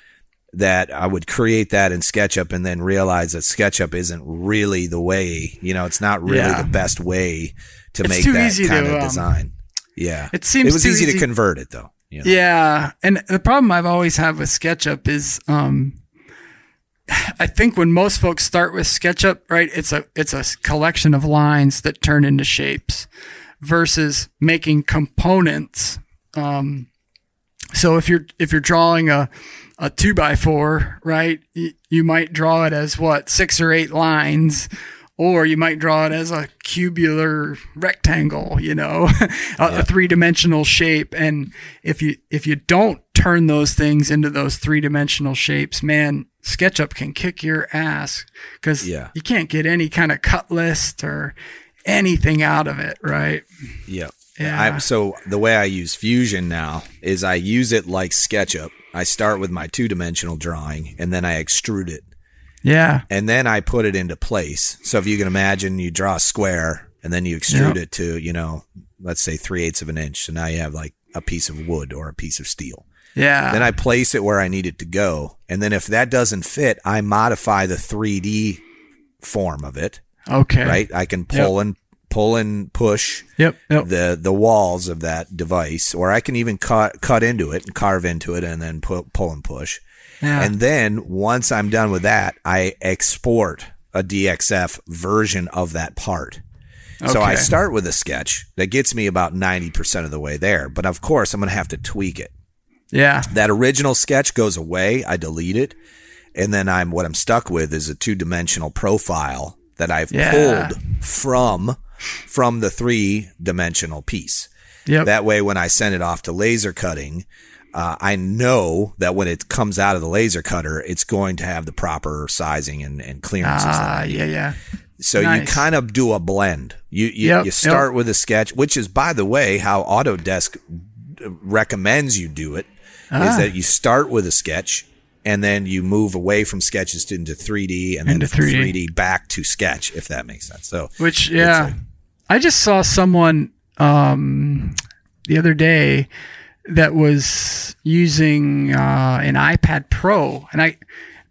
that I would create that in SketchUp and then realize that SketchUp isn't really the way, you know, it's not really Yeah. the best way to It's make that kind to, of um, design. Yeah. It seems it was easy, easy- to convert it though. You know? Yeah, and the problem I've always had with SketchUp is, um, I think when most folks start with SketchUp, right, it's a it's a collection of lines that turn into shapes, versus making components. Um, so if you're if you're drawing a a two by four, right, you, you might draw it as what six or eight lines. Or you might draw it as a cubular rectangle, you know, [LAUGHS] a, a three-dimensional shape. And if you if you don't turn those things into those three-dimensional shapes, man, SketchUp can kick your ass because Yeah. you can't get any kind of cut list or anything out of it, right? Yeah. Yeah. I, so the way I use Fusion now is I use it like SketchUp. I start with my two dimensional drawing and then I extrude it Yeah. and then I put it into place. So if you can imagine, you draw a square and then you extrude Yep. it to, you know, let's say three eighths of an inch. So now you have like a piece of wood or a piece of steel. Yeah. Then I place it where I need it to go. And then if that doesn't fit, I modify the 3D form of it, okay. right? I can pull and pull and push Yep. Yep. the the walls of that device, or I can even cut cut into it and carve into it, and then pu- pull and push. Yeah. And then once I'm done with that, I export a DXF version of that part. So I start with a sketch that gets me about 90% of the way there. But of course, I'm going to have to tweak it. yeah. That original sketch goes away. I delete it. And then I'm what I'm stuck with is a two dimensional profile that I've Yeah. pulled from from the three dimensional piece. Yep. That way, when I send it off to laser cutting, uh, I know that when it comes out of the laser cutter, it's going to have the proper sizing and, and clearances. Ah, yeah, yeah. so you kind of do a blend. You you, Yep, you start yep. with a sketch, which is, by the way, how Autodesk recommends you do it. Is Ah. that you start with a sketch and then you move away from sketches to, into 3D and then Into from 3D. 3D back to sketch, if that makes sense. So Which yeah, I just saw someone um, the other day that was using uh, an iPad Pro, and I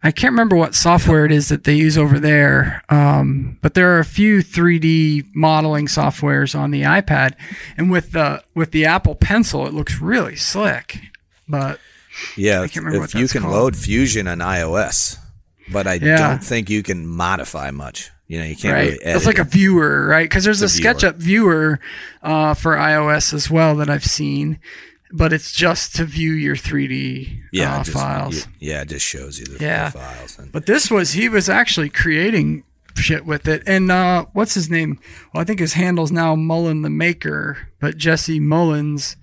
I can't remember what software it is that they use over there, um, but there are a few 3D modeling softwares on the iPad, and with the with the Apple Pencil, it looks really slick. But Yeah, can't remember if you can called. load Fusion on iOS, but I Yeah. don't think you can modify much. You know, you can't right, really edit. it's like a viewer, right? Because there's a, It's a viewer. SketchUp viewer uh, for iOS as well that I've seen, but it's just to view your 3D yeah, uh, just, files. you- yeah, it just shows you the, the Yeah. files. And, But this was he was actually creating shit with it. And uh, what's his name? Well, I think his handle's now Mullen the Maker, but Jesse Mullins,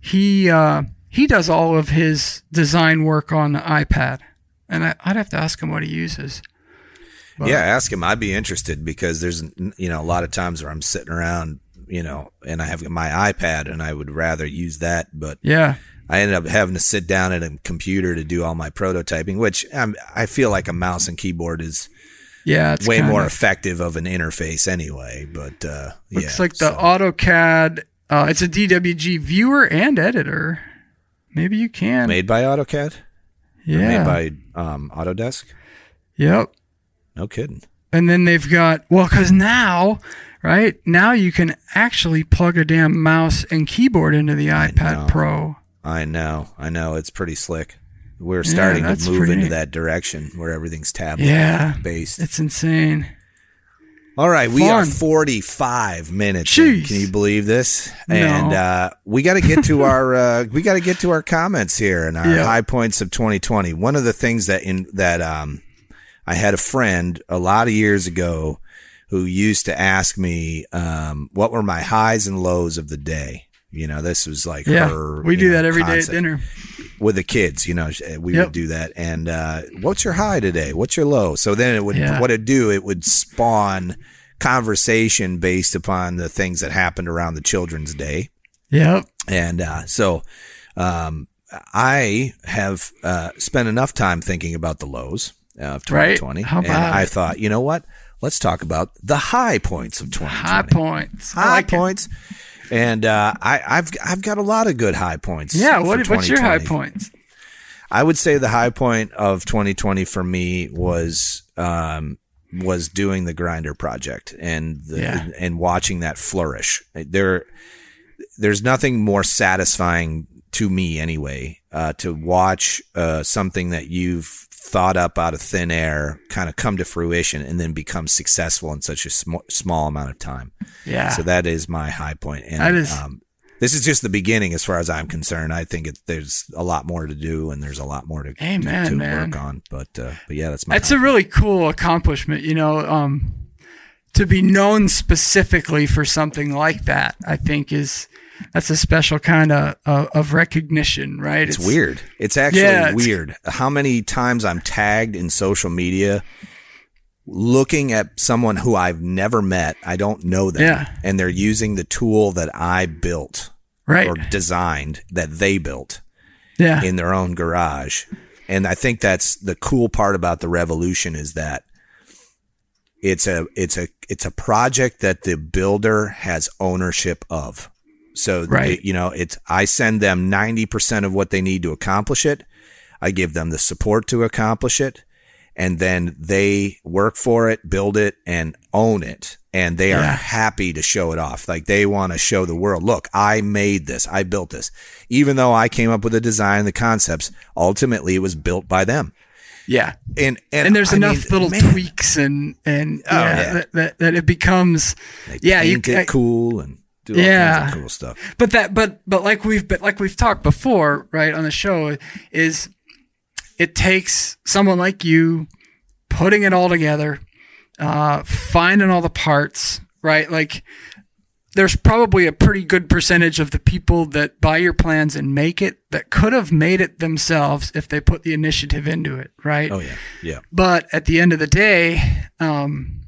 he uh, he does all of his design work on the iPad, and I, I'd have to ask him what he uses. But- yeah, ask him. I'd be interested because there's you know a lot of times where I'm sitting around, you know, and I have my iPad and I would rather use that, but Yeah, I ended up having to sit down at a computer to do all my prototyping, which um, I feel like a mouse and keyboard is yeah, it's way kinda- more effective of an interface anyway. But uh, Looks yeah, like the so- AutoCAD. Uh, it's a DWG viewer and editor. Maybe you can. made by AutoCAD, yeah. made by um, Autodesk. yep. No kidding. And then they've got well, because now, right now you can actually plug a damn mouse and keyboard into the iPad know. Pro. I know, I know. It's pretty slick. We're starting that's to move pretty into that direction where everything's tablet Yeah, based. it's insane. All right, we are 45 minutes. in. Can you believe this? No. And uh, we got to get to our uh, [LAUGHS] we got to get to our comments here and our Yeah. high points of 2020. One of the things that in that um, I had a friend a lot of years ago who used to ask me um, what were my highs and lows of the day. You know, this was like Yeah, her. we do know, that every day at dinner. with the kids, you know, we Yep. would do that. And uh, what's your high today? What's your low? So then it would Yeah. what it do? It would spawn conversation based upon the things that happened around the Children's Day. Yep. And uh, so um, I have uh, spent enough time thinking about the lows of Right. 2020, How and about I thought, you know what? Let's talk about the high points of 2020 High points. High like it. points. And uh, I, I've I've got a lot of good high points. Yeah. What, what's your high 2020. points? I would say the high point of 2020 for me was um, was doing the grinder project and the, Yeah. and watching that flourish. There, there's nothing more satisfying to me anyway uh, to watch uh, something that you've thought up out of thin air kind of come to fruition and then become successful in such a sm- small amount of time. Yeah. So that is my high point. And, That is- um, this is just the beginning as far as I'm concerned. I think it, there's a lot more to do and there's a lot more to, Amen, to man. work on. But, uh, but yeah, that's my, That's a really cool accomplishment, you know, um, to be known specifically for something like that. I think is that's a special kind of uh, of recognition, right? It's, weird. It's actually Yeah, it's- weird how many times I'm tagged in social media looking at someone who I've never met. I don't know them. Yeah. And they're using the tool that I built right? or designed that they built. Yeah. in their own garage. And I think that's the cool part about the revolution is that it's a it's a it's a project that the builder has ownership of. So Right. they- you know, it's I send them 90% of what they need to accomplish it. I give them the support to accomplish it and then they work for it, build it and own it. And they are happy to show it off. Like they want to show the world, look, I made this. I built this. Even though I came up with the design, the concepts, ultimately it was built by them. Yeah. And and, And there's I enough mean, little man, tweaks and and uh, Oh, yeah, yeah. That, that that it becomes They yeah you it I- cool and do all Yeah. kinds of cool stuff. but that but but like we've but like we've talked before right on the show is it takes someone like you putting it all together uh finding all the parts right like there's probably a pretty good percentage of the people that buy your plans and make it that could have made it themselves if they put the initiative into it right Oh yeah, yeah. but at the end of the day, um,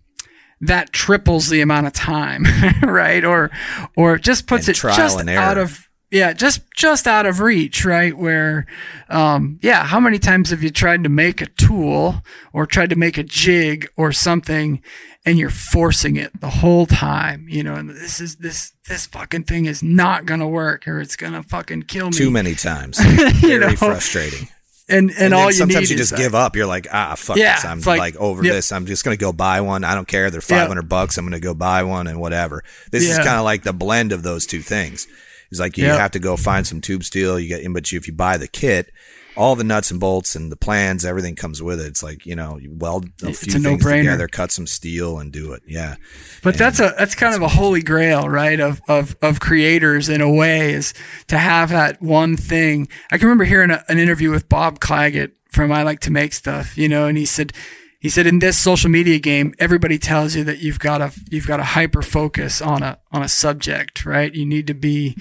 that triples the amount of time, [LAUGHS] right? Or, or just puts And it just out of, yeah, just, just out of reach, right? Where, um, yeah, how many times have you tried to make a tool or tried to make a jig or something and you're forcing it the whole time, you know, and this is, this, this fucking thing is not going to work or it's going to fucking kill me. Too many times. [LAUGHS] Very know, frustrating. And, and, And, all you sometimes need you is just that. give up. You're like, ah, fuck Yeah, this. I'm like- like, over yep. this. I'm just gonna go buy one. I don't care. They're Yep. 500 bucks. I'm gonna go buy one and whatever. This is kind of like the blend of those two things. It's like you Yep. have to go find some tube steel. You get, in, but if you buy the kit, all the nuts and bolts and the plans, everything comes with it. It's like you know, you weld a It's few a things no-brainer. together, cut some steel, and do it. Yeah. But that's a that's kind of a holy grail, right? Of of of creators in a way is to have that one thing. I can remember hearing a, an interview with Bob Clagett from I Like to Make Stuff, you know, and he said he said in this social media game, everybody tells you that you've got to you've got to hyper focus on a on a subject, right? You need to be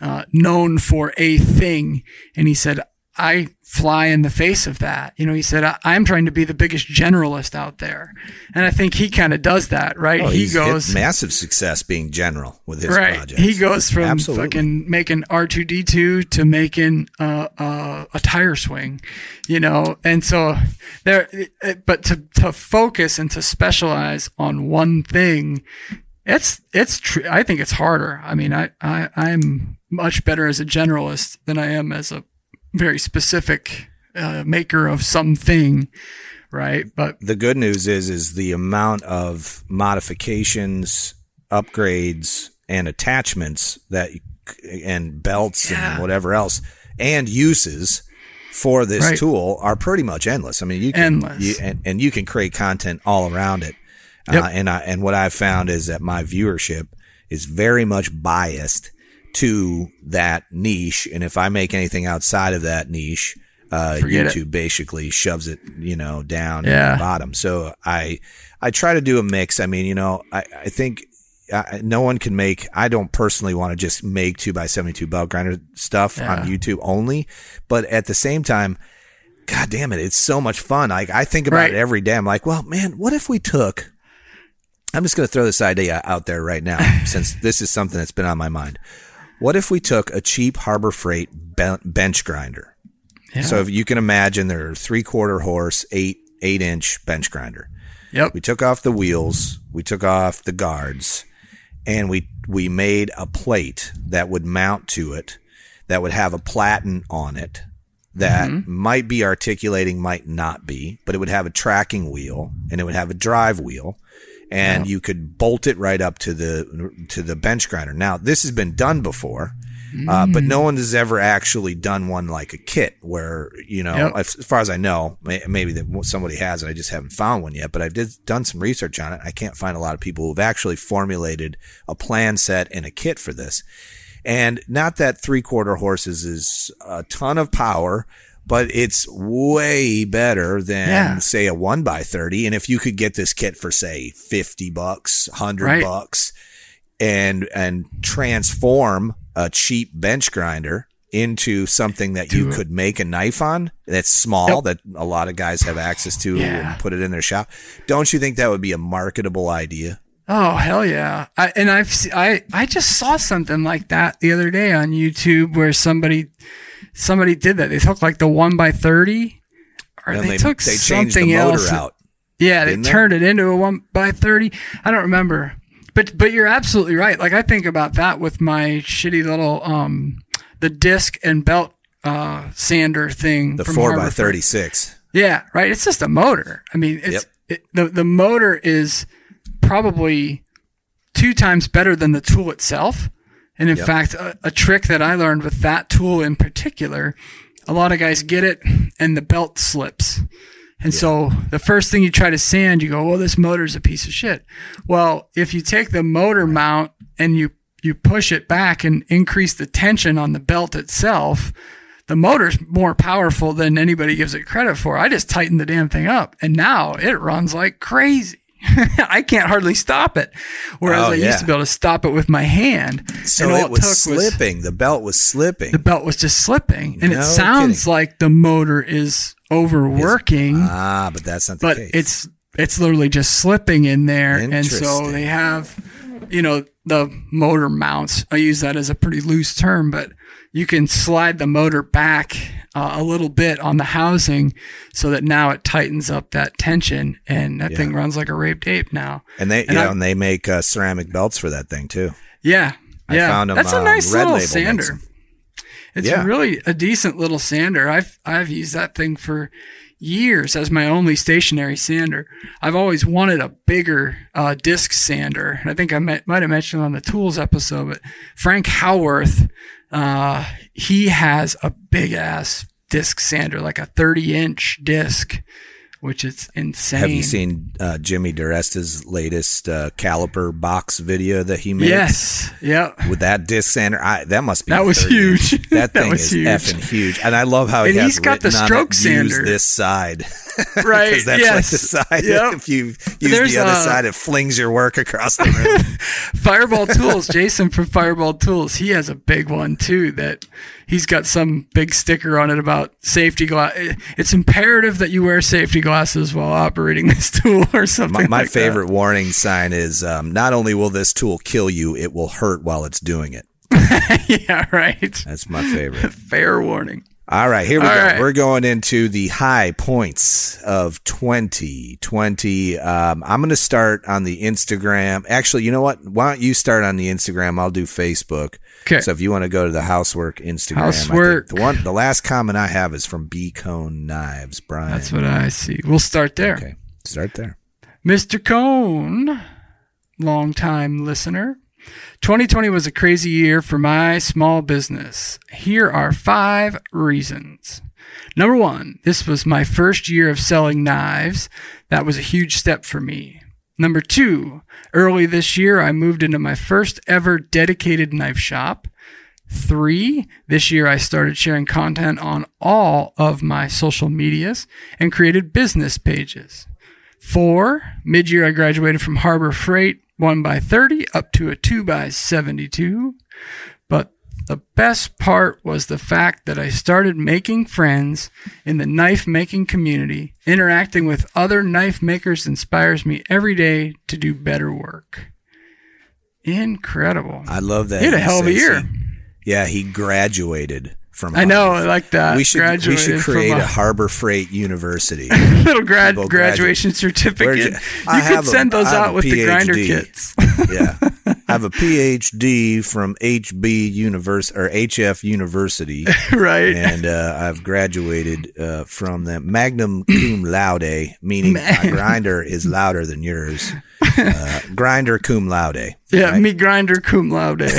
uh, known for a thing, and he said. I fly in the face of that. You know, he said, I, I'm trying to be the biggest generalist out there. And I think he kind of does that, right? Oh, he goes, massive success being general with his right. projects. He goes from Absolutely. fucking making R2D2 to making uh, uh, a tire swing, you know? And so there, but to, to focus and to specialize on one thing, it's, it's true. I think it's harder. I mean, I, I, I'm much better as a generalist than I am as a very specific uh, maker of something. Right. But the good news is is the amount of modifications, upgrades, and attachments that and belts Yeah. and whatever else and uses for this Right. tool are pretty much endless. I mean, you can Endless. You, and, and you can create content all around it. Yep. Uh, and I, and what I've found is that my viewership is very much biased to that niche. And if I make anything outside of that niche, uh, Forget it. YouTube basically shoves it, you know, down Yeah. the bottom. So I, I try to do a mix. I mean, you know, I, I think I, no one can make, I don't personally want to just make two by 72 belt grinder stuff Yeah. on YouTube only. But at the same time, God damn it, it's so much fun. Like I think about Right. it every day. I'm like, well, man, what if we took, I'm just going to throw this idea out there right now, [LAUGHS] since this is something that's been on my mind. What if we took a cheap Harbor Freight bench grinder? yeah. So if you can imagine, they're three quarter horse, eight eight inch bench grinder. yep. We took off the wheels, we took off the guards, and we we made a plate that would mount to it, that would have a platen on it, that mm-hmm. might be articulating, might not be, but it would have a tracking wheel and it would have a drive wheel, and you could bolt it right up to the to the bench grinder. Now this has been done before. Uh, but no one has ever actually done one like a kit where, you know, Yep. as, as far as I know, may, maybe that somebody has it. I just haven't found one yet, but I did done some research on it. I can't find a lot of people who've actually formulated a plan set and a kit for this. And not that three quarter horses is a ton of power, but it's way better than Yeah. say a one by 30. And if you could get this kit for say 50 bucks, 100 Right. bucks and, and transform a cheap bench grinder into something that you could make a knife on that's small Yep. that a lot of guys have access to Yeah. and put it in their shop. Don't you think that would be a marketable idea? Oh hell yeah! I, and I've I I just saw something like that the other day on YouTube where somebody somebody did that. They took like the one by thirty, or they, they, took they something the else. out. Yeah, they turned it into a one by thirty. I don't remember, but but you're absolutely right. Like I think about that with my shitty little um the disc and belt uh sander thing. The four by thirty six. Yeah, right. It's just a motor. I mean, it's Yep. it, the the motor is probably two times better than the tool itself. And in Yep. fact, a, a trick that I learned with that tool in particular, a lot of guys get it and the belt slips. And so the first thing you try to sand, you go, well, this motor's a piece of shit. Well, if you take the motor mount and you, you push it back and increase the tension on the belt itself, the motor's more powerful than anybody gives it credit for. I just tightened the damn thing up and now it runs like crazy. [LAUGHS] I can't hardly stop it. Whereas Oh, I yeah. used to be able to stop it with my hand. So all it was slipping. the belt was slipping. the belt was just slipping. And No it sounds kidding. like the motor is overworking ah, but that's not the but case. it's it's literally just slipping in there and so they have you know the motor mounts i use that as a pretty loose term but you can slide the motor back uh, a little bit on the housing so that now it tightens up that tension and that thing runs like a raped ape now and they, and yeah, I- and they make uh, ceramic belts for that thing too. yeah I yeah found 'em, that's a um, nice Red little Label makes it's Yeah. really a decent little sander. I've I've used that thing for years as my only stationary sander. I've always wanted a bigger uh, disc sander, and I think I might, might have mentioned on the tools episode. But Frank Howarth, uh, he has a big ass disc sander, like a thirty inch disc, which is insane. Have you seen uh, Jimmy DiResta's latest uh, caliper box video that he made? Yes. Yep. With that disc sander, I, that must be That was 30 huge. [LAUGHS] That thing is huge. effing huge, and I love how he And has he's got the stroke it, sander. this side, [LAUGHS] Right. that's like yes. the side. Yep. If you use There's, the other uh, side, it flings your work across the room. [LAUGHS] Fireball Tools, Jason from Fireball Tools, he has a big one too that he's got some big sticker on it about safety glass. It's imperative that you wear safety glasses while operating [LAUGHS] this tool or something. my my like that. favorite warning sign is um, not only will this tool kill you, it will hurt while it's doing it. [LAUGHS] yeah, right. That's my favorite. [LAUGHS] Fair warning. All right, here we All go. right. We're going into the high points of 2020. Um, I'm going to start on the Instagram. Actually, you know what? Why don't you start on the Instagram? I'll do Facebook. Okay. So if you want to go to the housework Instagram, Housework. the one, the last comment I have is from B Cone Knives, Brian. That's what I see. We'll start there. Okay, start there. Mr. Cone, longtime listener. 2020 was a crazy year for my small business. Here are five reasons. Number one, this was my first year of selling knives. That was a huge step for me. Number two, early this year, I moved into my first ever dedicated knife shop. Three, this year I started sharing content on all of my social medias and created business pages. Four, mid year I graduated from Harbor Freight 1 by 30 up to a 2 by 72. But the best part was the fact that I started making friends in the knife making community. Interacting with other knife makers inspires me every day to do better work. Incredible. I love that. He had a hell of a year. yeah, he graduated from. I know, I like that. we should we should create a- a Harbor Freight University. [LAUGHS] little grad graduation certificate. you- You, I could a- send those out with the grinder PhD. kits. [LAUGHS] yeah. I have a PhD from HB Univers or HF University, [LAUGHS] right. and uh, I've graduated uh, from the Magnum cum laude, meaning my grinder is louder than yours. Uh, grinder cum laude. Yeah, me grinder cum laude.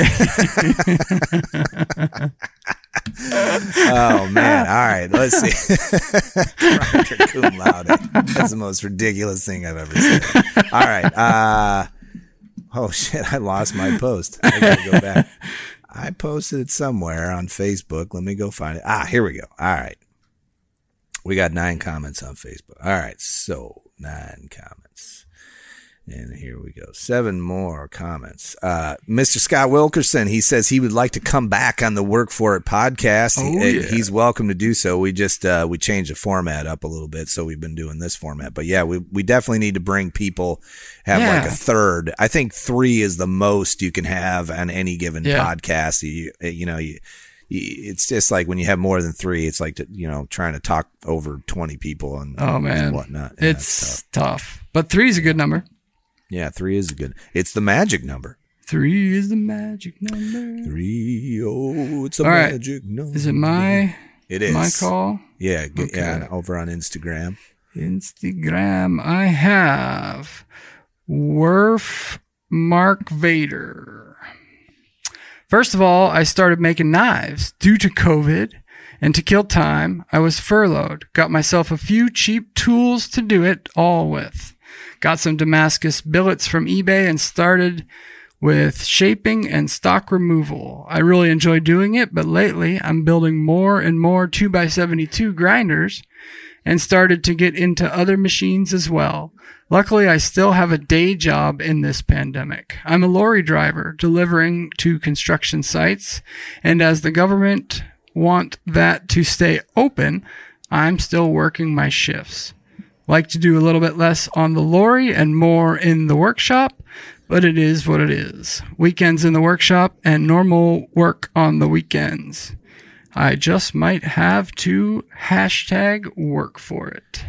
Oh man! All right, let's see. [LAUGHS] cum laude. That's the most ridiculous thing I've ever seen. All right. Uh, oh shit! I lost my post. I gotta go back. I posted it somewhere on Facebook. Let me go find it. Ah, here we go. All right. We got nine comments on Facebook. All right. So nine comments. And here we go. Seven more comments. Uh, Mr. Scott Wilkerson, he says he would like to come back on the Work For It podcast. Oh, He- yeah. He's welcome to do so. We just, uh, we changed the format up a little bit. So we've been doing this format, but yeah, we, we definitely need to bring people, have like a third. I think three is the most you can have on any given Yeah. podcast. You, you know, you, it's just like when you have more than three, it's like to, you know trying to talk over twenty people and Oh man, and whatnot. Yeah, it's tough. But three is a good number. Yeah, three is a good. It's the magic number. Three is the magic number. Three oh, it's a All right. magic number. Is it my It is my call? Yeah, g- yeah. Uh, over on Instagram. Instagram. I have Werf Mark Vader. First of all, I started making knives due to COVID, and to kill time, I was furloughed. Got myself a few cheap tools to do it all with. Got some Damascus billets from eBay and started with shaping and stock removal. I really enjoy doing it, but lately I'm building more and more 2x72 grinders and started to get into other machines as well. Luckily, I still have a day job in this pandemic. I'm a lorry driver delivering to construction sites, and as the government want that to stay open, I'm still working my shifts. Like to do a little bit less on the lorry and more in the workshop, but it is what it is. Weekends in the workshop and normal work on the weekends. I just might have to hashtag work for it.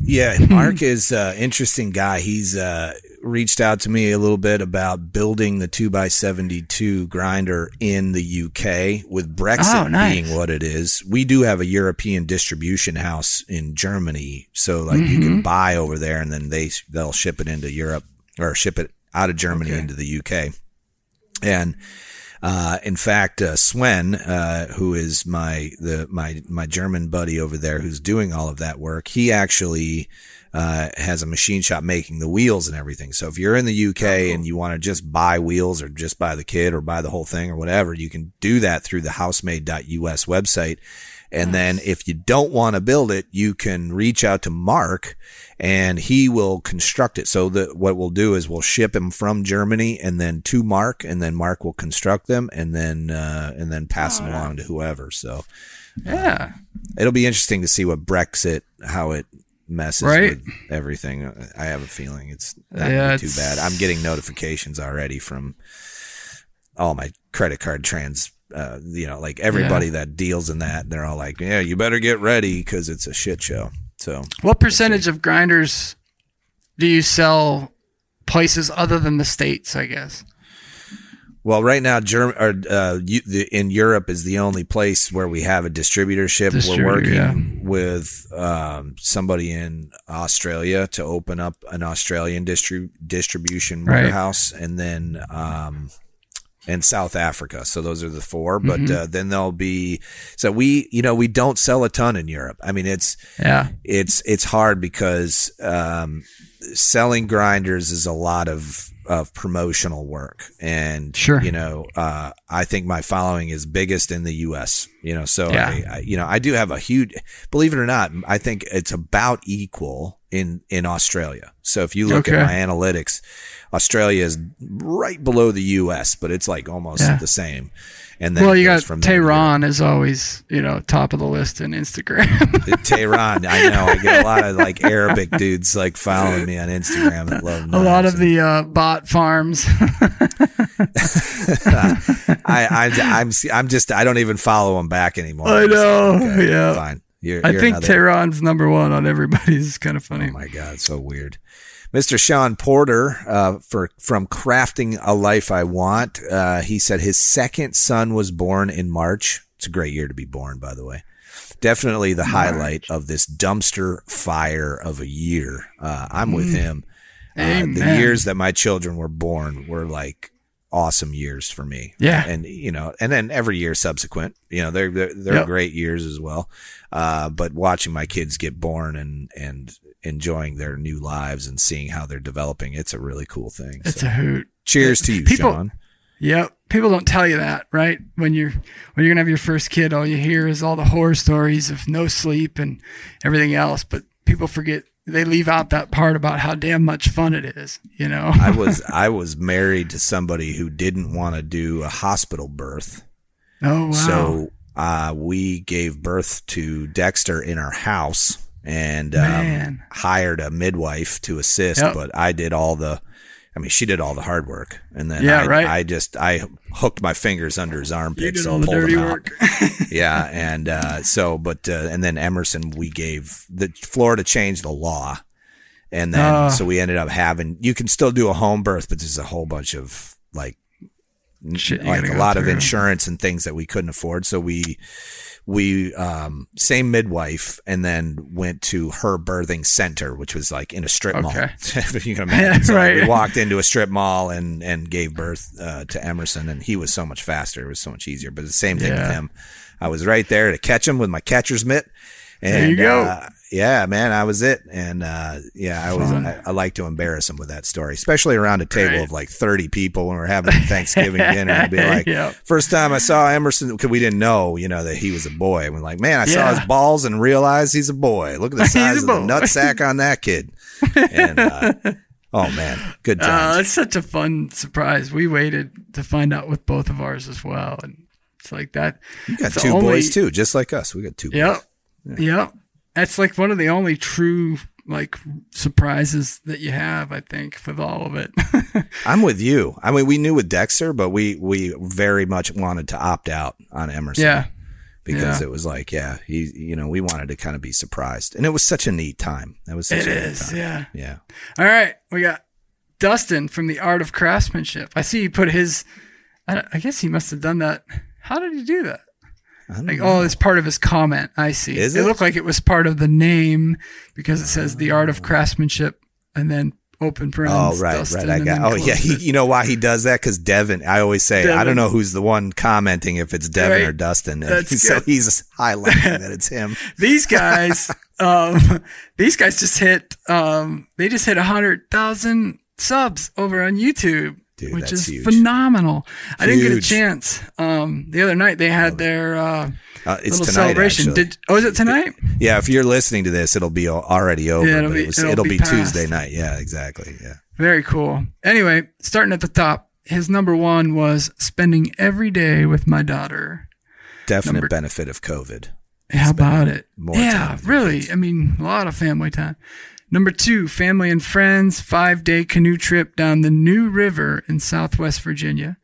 Yeah, [CLEARS THROAT] Mark is an interesting guy. He's uh, reached out to me a little bit about building the two x seventy two grinder in the UK with Brexit Oh, nice. being what it is. We do have a European distribution house in Germany, so like you Mm-hmm. can buy over there and then they they'll ship it into Europe or ship it out of Germany Okay. into the UK. And uh, in fact, uh, Sven, uh, who is my the my my German buddy over there, who's doing all of that work, he actually uh, has a machine shop making the wheels and everything. So if you're in the UK and you want to just buy wheels or just buy the kit or buy the whole thing or whatever, you can do that through the housemade.us website. And then if you don't want to build it, you can reach out to Mark and he will construct it. So that what we'll do is we'll ship them from Germany and then to Mark and then Mark will construct them and then, uh, and then pass them along to whoever. So Yeah. it'll be interesting to see what Brexit, how it messes Right. with everything. I have a feeling it's not Yeah, too it's- bad. I'm getting notifications already from all my credit card trans. Uh, you know, like everybody that deals in that, they're all like, "Yeah, you better get ready because it's a shit show." So What percentage of grinders do you sell places other than the states? I guess. Well, right now, Germ- or, uh, you, the, in Europe is the only place where we have a distributorship. Distributor, We're working yeah. with um, somebody in Australia to open up an Australian distri- distribution Right. warehouse, and then um, and South Africa. So those are the four. But Mm-hmm. uh, then there'll be so we you know we don't sell a ton in Europe. I mean it's Yeah. it's it's hard because um, selling grinders is a lot of of promotional work, and Sure. you know, uh, I think my following is biggest in the U.S. You know, so Yeah. I, I, you know, I do have a huge. Believe it or not, I think it's about equal in in Australia. So if you look Okay. at my analytics, Australia is right below the U.S., but it's like almost Yeah. the same. And then Well, you got from Tehran is always you know top of the list in Instagram. [LAUGHS] Tehran. I know. I get a lot of like [LAUGHS] Arabic dudes like following me on Instagram that love a lot of the uh, bot farms. [LAUGHS] I, I'm, I'm, I'm just, I don't even follow them back anymore. I know, Okay, yeah. Fine. You're, I you're think another- Tehran's number one on everybody's. It's kind of funny. Oh my God, so weird. Mr. Sean Porter, uh, for from crafting a life I want, uh, he said his second son was born in March. It's a great year to be born, by the way. Definitely the highlight of this dumpster fire of a year. Uh, I'm with him. Uh, the Mm. Years that my children were born were like awesome years for me. Yeah. and you know, and then every year subsequent, you know, they're they're, they're Yep. great years as well. Uh, but watching my kids get born and and enjoying their new lives and seeing how they're developing, it's a really cool thing. It's So, a hoot. cheers to you, People- Sean. Yep. People don't tell you that, right? When you're when you're gonna have your first kid, all you hear is all the horror stories of no sleep and everything else. But people forget they leave out that part about how damn much fun it is. You know. I [LAUGHS] was I was married to somebody who didn't want to do a hospital birth. oh wow. So uh, we gave birth to Dexter in our house and um, hired a midwife to assist, Yep. but I did all the I mean, she did all the hard work, and then Yeah, I, right. I just I hooked my fingers under his armpits. And pulled them out. [LAUGHS] yeah, and uh, so, but uh, and then Emerson, we gave the Florida changed the law, and then Ah. so we ended up having you can still do a home birth, but there's a whole bunch of like Shit like a lot of insurance and things that we couldn't afford. So we we um same midwife and then went to her birthing center, which was like in a strip mall. Okay. [LAUGHS] if you can [LAUGHS] imagine. So Right. we walked into a strip mall and and gave birth uh, to Emerson, and he was so much faster. It was so much easier. But the same thing with him. I was right there to catch him with my catcher's mitt. And, There you go. Uh, yeah, man, I was it. And uh, yeah, I was. I, I like to embarrass him with that story, especially around a table Right. of like thirty people when we're having Thanksgiving [LAUGHS] dinner, and be like, Yep. first time I saw Emerson because we didn't know, you know, that he was a boy. And we're like, man, I saw his balls and realized he's a boy. Look at the [LAUGHS] size of the boy. nut sack on that kid. And uh, oh man, good [LAUGHS] Uh, times. it's such a fun surprise. We waited to find out with both of ours as well, and it's like that. you got two only- boys too, just like us. We got two. Yep. boys. Yep. That's like one of the only true like surprises that you have, I think, with all of it. [LAUGHS] I'm with you. I mean, we knew with Dexter, but we we very much wanted to opt out on Emerson. yeah. because Yeah. it was like, yeah, he, you know, we wanted to kind of be surprised, and it was such a neat time. That was such It a is. time. Yeah. yeah. All right. We got Dustin from the Art of Craftsmanship. I see he put his, I, I guess he must have done that. How did he do that? Like, know. oh, it's part of his comment. I see. Is it it? looked like it was part of the name because it says the Art of Craftsmanship and then open Oh right, Dustin, right. I got. Oh yeah. He, you know why he does that? Because Devin. I always say I don't know who's the one commenting if it's Devin Right. or Dustin. And That's [LAUGHS] so good. he's highlighting that it's him. [LAUGHS] these guys, [LAUGHS] um, these guys just hit, um, they just hit a hundred thousand subs over on YouTube, Dude, which is huge. phenomenal. I didn't get a chance. Um, the other night they had their uh, Uh, it's little tonight. celebration. Did oh, is it tonight? yeah, if you're listening to this, it'll be already over. Yeah, it'll but be- it was, it'll it'll, be be. Tuesday night. Yeah, exactly. Yeah. Very cool. Anyway, starting at the top, his number one was spending every day with my daughter. Definite Number- benefit of COVID. How about it? yeah, really. I mean, a lot of family time. Number two, family and friends, five day canoe trip down the New River in Southwest Virginia.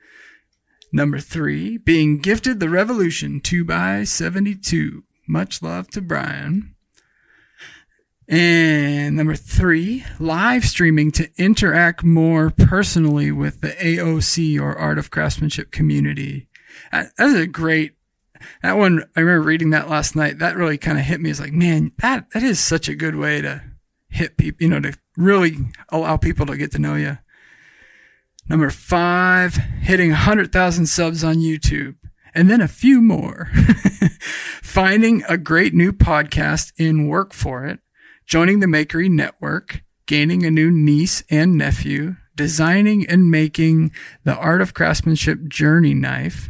Number three, being gifted the Revolution 2x72. Much love to Brian. And number three, live streaming to interact more personally with the AOC or Art of Craftsmanship community. That- That's a great that one I remember reading that last night. That really kind of hit me. It's like, man, that that is such a good way to hit people. You know, to really allow people to get to know you. Number five, hitting hundred thousand subs on YouTube, and then a few more. [LAUGHS] Finding a great new podcast in work for it, joining the Makery Network, gaining a new niece and nephew, designing and making the Art of Craftsmanship Journey knife,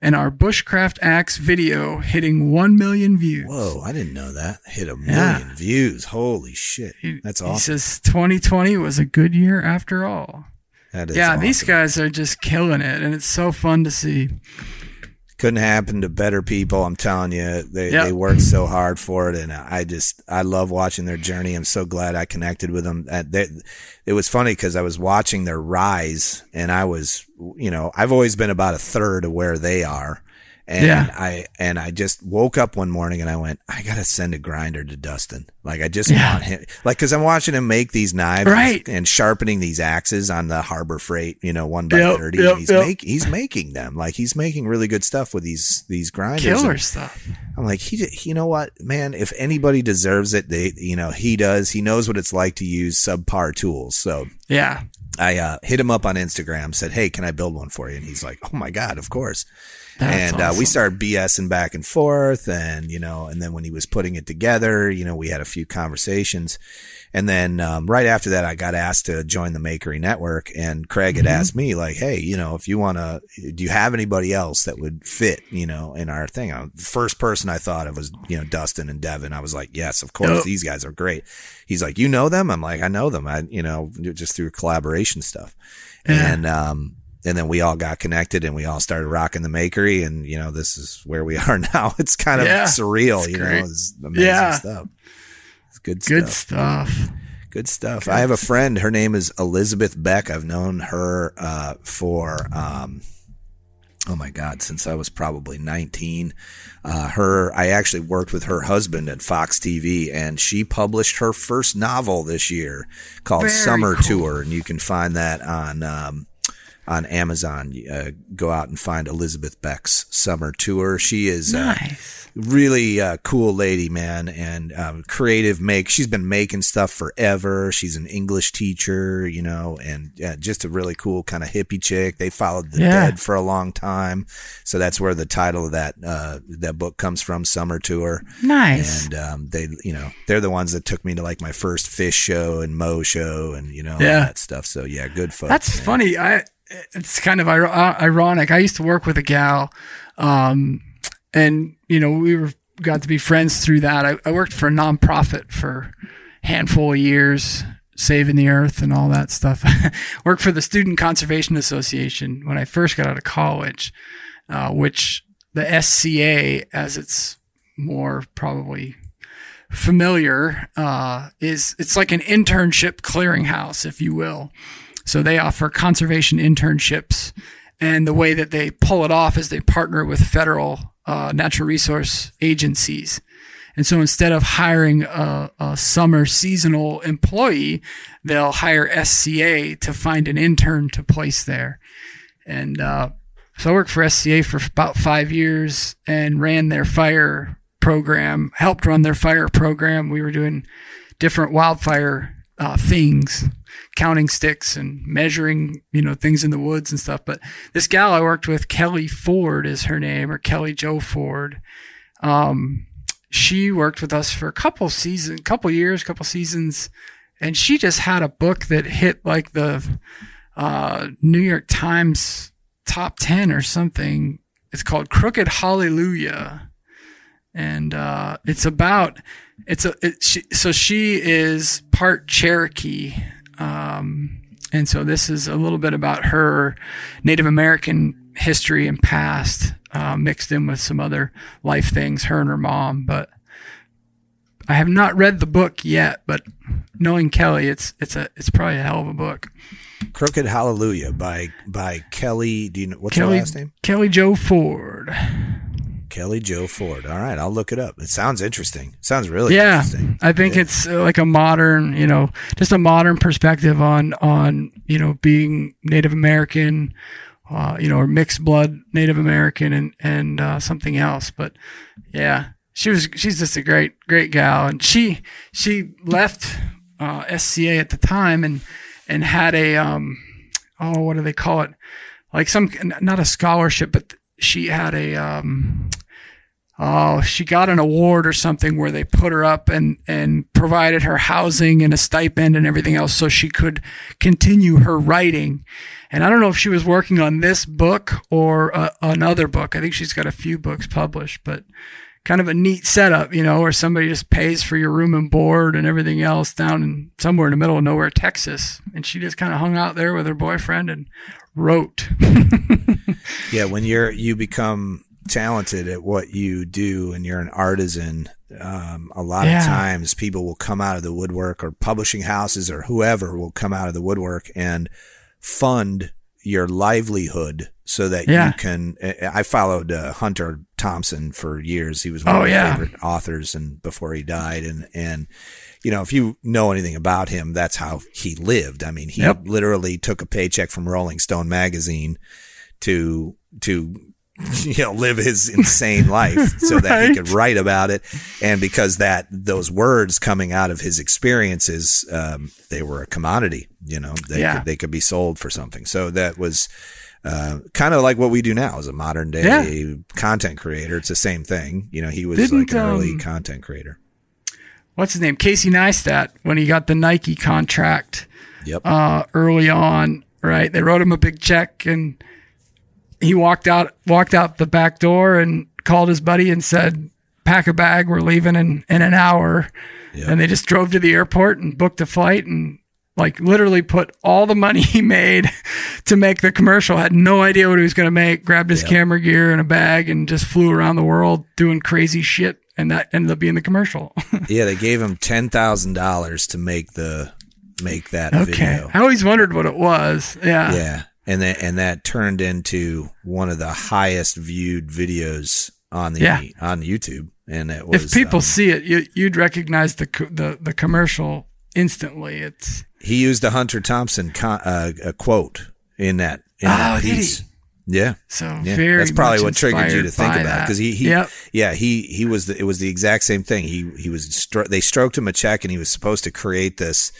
and our Bushcraft Axe video hitting 1 million views. Whoa, I didn't know that. Hit a million Yeah. views. Holy shit. He, That's he awesome. says 2020 was a good year after all. That is yeah, these guys are just killing it, and it's so fun to see. Couldn't happen to better people. I'm telling you, they Yep. they worked so hard for it, and I just I love watching their journey. I'm so glad I connected with them. They, it was funny because I was watching their rise, and I was, you know, I've always been about a third of where they are. And Yeah. I and I just woke up one morning and I went, I gotta send a grinder to Dustin. Like I just Yeah. want him, like because I'm watching him make these knives, Right. and sharpening these axes on the Harbor Freight, you know, one by Yep, thirty. yep, and he's yep. make, he's making them like he's making really good stuff with these these grinders. Killer And stuff. I'm like, he, you know what, man? If anybody deserves it, they, you know, he does. He knows what it's like to use subpar tools. So Yeah. I uh, hit him up on Instagram, said, "Hey, can I build one for you?" And he's like, "Oh my god, of course." That's and uh, we started BSing back and forth, and you know, and then when he was putting it together, you know, we had a few conversations, and then um, right after that, I got asked to join the Makery Network, and Craig had Mm-hmm. asked me like, "Hey, you know, if you want to, do you have anybody else that would fit, you know, in our thing?" Uh, the first person I thought of was you know Dustin and Devin. I was like, "Yes, of course, these guys are great." He's like, "You know them?" I'm like, "I know them. I, you know, just through collaboration stuff." Yeah. And um, and then we all got connected and we all started rocking the makery and you know this is where we [LAUGHS] are now it's kind of Yeah, surreal you great. know it's amazing Yeah. stuff it's good Good stuff stuff. Good stuff. I have a friend. Her name is Elizabeth Beck. I've known her uh, for, um, oh my God, since I was probably 19. Uh, her, I actually worked with her husband at Fox TV, and she published her first novel this year called Very Summer cool. Tour, and you can find that on. Um, on Amazon, uh, go out and find Elizabeth Beck's Summer Tour. She is uh, Nice. really uh, cool lady, man, and um, creative. Make she's been making stuff forever. She's an English teacher, you know, and uh, just a really cool kind of hippie chick. They followed the Yeah. dead for a long time, so that's where the title of that uh, that book comes from, Summer Tour. Nice. And um, they, you know, they're the ones that took me to like my first Phish show and Mo show, and you know, all that stuff. So yeah, good folks. That's man. funny. I it's kind of uh, ironic. I used to work with a gal, um, and you know we were got to be friends through that. I, I worked for a nonprofit for a handful of years, saving the earth and all that stuff. [LAUGHS] worked for the Student Conservation Association when I first got out of college, uh, which the SCA, as it's more probably familiar, uh, is it's like an internship clearinghouse, if you will. So they offer conservation internships, and the way that they pull it off is they partner with federal uh, natural resource agencies. And so instead of hiring a, a summer seasonal employee, they'll hire SCA to find an intern to place there. And uh, so I worked for SCA for about five years and ran their fire program, helped run their fire program. We were doing different wildfire uh, things, counting sticks and measuring, you know, things in the woods and stuff. But this gal I worked with, Kelli Ford is her name, or Kelli Jo Ford. Um, she worked with us for a couple seasons, couple years, couple seasons, and she just had a book that hit like the uh, New York Times top ten or something. It's called Crooked Hallelujah, and uh, it's about it's a it, she, so she is part Cherokee. Um, and so this is a little bit about her Native American history and past, uh, mixed in with some other life things, her and her mom. But I have not read the book yet, but knowing Kelli, it's it's a it's probably a hell of a book. Crooked Hallelujah by by Kelli. Do you know what's Kelli her last name? Kelli Jo Ford. Kelli Jo Ford. All right, I'll look it up. It sounds interesting. It Sounds really yeah, interesting. I think it's uh, like a modern, you know, just a modern perspective on on you know being Native American, uh, you know, or mixed blood Native American and and uh, something else. But yeah, she was she's just a great great gal, and she she left uh, SCA at the time and and had a um oh what do they call it like some not a scholarship, but she had a um oh, she got an award or something where they put her up and, and provided her housing and a stipend and everything else so she could continue her writing. And I don't know if she was working on this book or uh, another book. I think she's got a few books published, but kind of a neat setup, you know, where somebody just pays for your room and board and everything else down in somewhere in the middle of nowhere, Texas. And she just kind of hung out there with her boyfriend and wrote. [LAUGHS] Yeah, when you're you become talented at what you do and you're an artisan, um, a lot Yeah. of times people will come out of the woodwork or publishing houses or whoever will come out of the woodwork and fund your livelihood so that Yeah. you can. I followed uh, Hunter Thompson for years. He was one Oh, of my yeah. favorite authors, and before he died, and and you know, if you know anything about him, that's how he lived. I mean, he Yep. literally took a paycheck from Rolling Stone magazine to to [LAUGHS] you know live his insane life [LAUGHS] so that he could write about it and because that those words coming out of his experiences um, they were a commodity you know they Yeah. could, they could be sold for something so that was uh, kind of like what we do now as a modern day Yeah. content creator it's the same thing you know he was Didn't, like an early um, content creator What's his name? Casey Neistat, when he got the Nike contract. yep uh, early on, right? They wrote him a big check, and he walked out walked out the back door and called his buddy and said, "Pack a bag, we're leaving in in an hour." Yeah. And they just drove to the airport and booked a flight and like literally put all the money [LAUGHS] he made to make the commercial. Had no idea what he was going to make. Grabbed his Yeah. camera gear and a bag and just flew around the world doing crazy shit. And that ended up being the commercial. [LAUGHS] yeah they gave him $10000 to make the make that Okay. video. I always wondered what it was. Yeah. Yeah. And that and that turned into one of the highest viewed videos on the Yeah. on YouTube. And it was if people um, see it, you, you'd recognize the the the commercial instantly. It's he used a Hunter Thompson con- uh, a quote in that in that Oh, did he? piece. Yeah. so Yeah, very. that's probably what triggered you to think about that. because he, he Yep. yeah he he was the, it was the exact same thing he he was stro- they stroked him a check and he was supposed to create this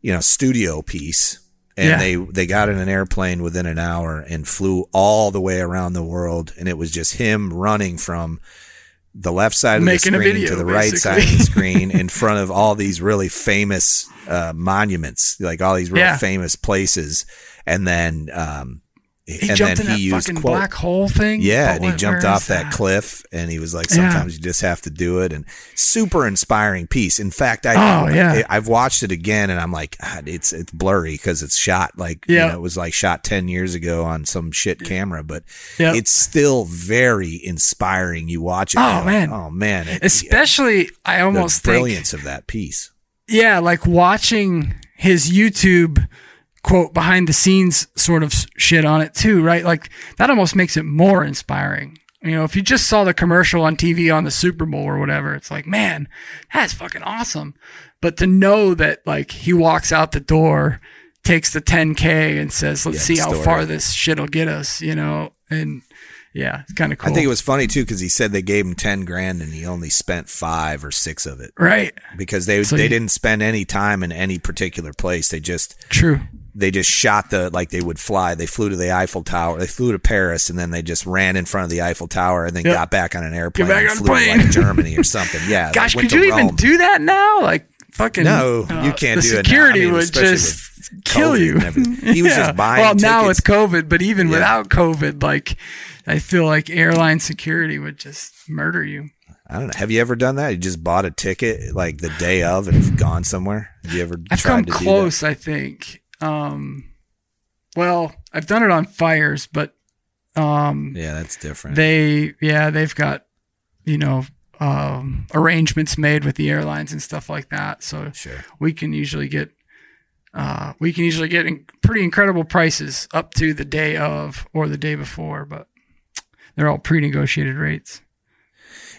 you know studio piece and Yeah. they they got in an airplane within an hour and flew all the way around the world and it was just him running from the left side of Making the screen video, to the right side of the screen in [LAUGHS] front of all these really famous uh, monuments like all these real Yeah. famous places and then um He and jumped then in he that used fucking quote, black hole thing. yeah, and he jumped off that, cliff, and he was like, Yeah. "Sometimes you just have to do it." And super inspiring piece. In fact, I Oh, yeah. I, have watched it again, and I'm like, it's it's blurry because it's shot like Yeah. you know, it was like shot ten years ago on some shit camera, but Yep. it's still very inspiring. You watch it, Oh, like, man. oh man, it- Especially, I the almost think brilliance of that piece. yeah, like watching his YouTube quote behind the scenes sort of shit on it too, right? Like that almost makes it more inspiring. You know, if you just saw the commercial on TV on the Super Bowl or whatever, it's like, man, that's fucking awesome. But to know that like he walks out the door, takes the 10K and says, let's Yeah, see how story. far this shit'll get us, you know? And yeah, it's kind of cool. I think it was funny too because he said they gave him ten grand and he only spent five or six of it right. because they So they you- didn't spend any time in any particular place. They just True. They just shot the like they would fly. They flew to the Eiffel Tower. They flew to Paris and then they just ran in front of the Eiffel Tower and then Yep. got back on an airplane back and on a flew to plane. like Germany or something. Yeah. [LAUGHS] Gosh, went could to you even do that now? Like fucking No, uh, you can't the do it now. I security mean, would just [LAUGHS] kill you. He was [LAUGHS] just buying Well, now with. COVID, but even Yeah. without COVID, like I feel like airline security would just murder you. I don't know. Have you ever done that? You just bought a ticket like the day of and gone somewhere? Have you ever I've tried come to do that? close, I think. Um, well, I've done it on fires, but um, Yeah, that's different. they yeah they've got you know um, arrangements made with the airlines and stuff like that so sure. we can usually get uh, we can usually get in pretty incredible prices up to the day of or the day before but they're all pre-negotiated rates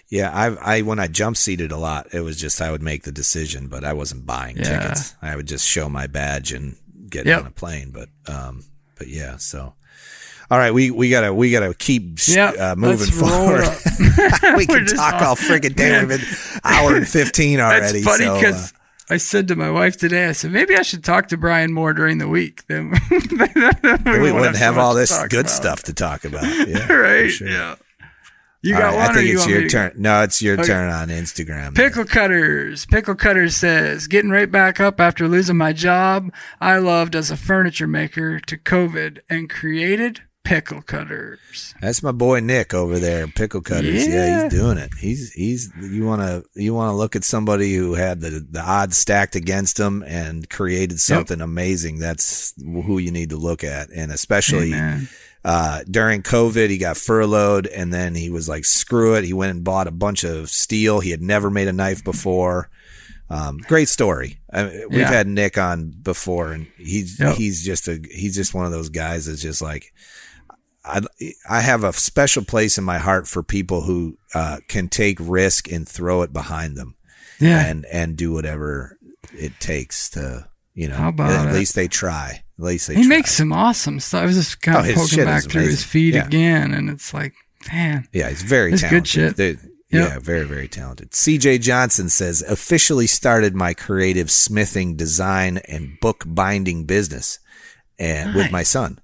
Yeah, I I when I jump seated a lot, it was just I would make the decision, but I wasn't buying Yeah. tickets. I would just show my badge and get Yep. on a plane. But um, but yeah, so. All right, we, we gotta we gotta keep Yep, uh, moving forward. [LAUGHS] we [LAUGHS] can talk on- all freaking day. We've been [LAUGHS] hour and fifteen already. that's funny so, uh, because I said to my wife today, I said maybe I should talk to Brian more during the week. Then we, we wouldn't have much all this good about. stuff to talk about. Yeah, right? sure. Yeah. You All got right, one, I think you it's want your turn. No, it's your Okay. turn on Instagram. Pickle Cutters. Pickle Cutters says, getting right back up after losing my job I loved as a furniture maker to COVID and created Pickle Cutters. That's my boy Nick over there, Pickle Cutters. Yeah, Yeah. he's doing it. He's he's you want to you want to look at somebody who had the the odds stacked against him and created something amazing. That's who you need to look at, and especially Amen. Uh, during COVID, he got furloughed, and then he was like, "Screw it!" He went and bought a bunch of steel. He had never made a knife before. Um, great story. I mean, we've Yeah. had Nick on before, and he's Yep. he's just a he's just one of those guys that's just like I I have a special place in my heart for people who uh, can take risk and throw it behind them, Yeah. and and do whatever it takes to you know. At it? least they try. At least they he try. makes some awesome stuff. I was just kind Oh, of his poking back through his feed Yeah. again, and it's like, man, Yeah, he's very It's good talented. shit. They- Yeah, very, very talented. CJ Johnson says, officially started my creative smithing, design, and book binding business and with my son,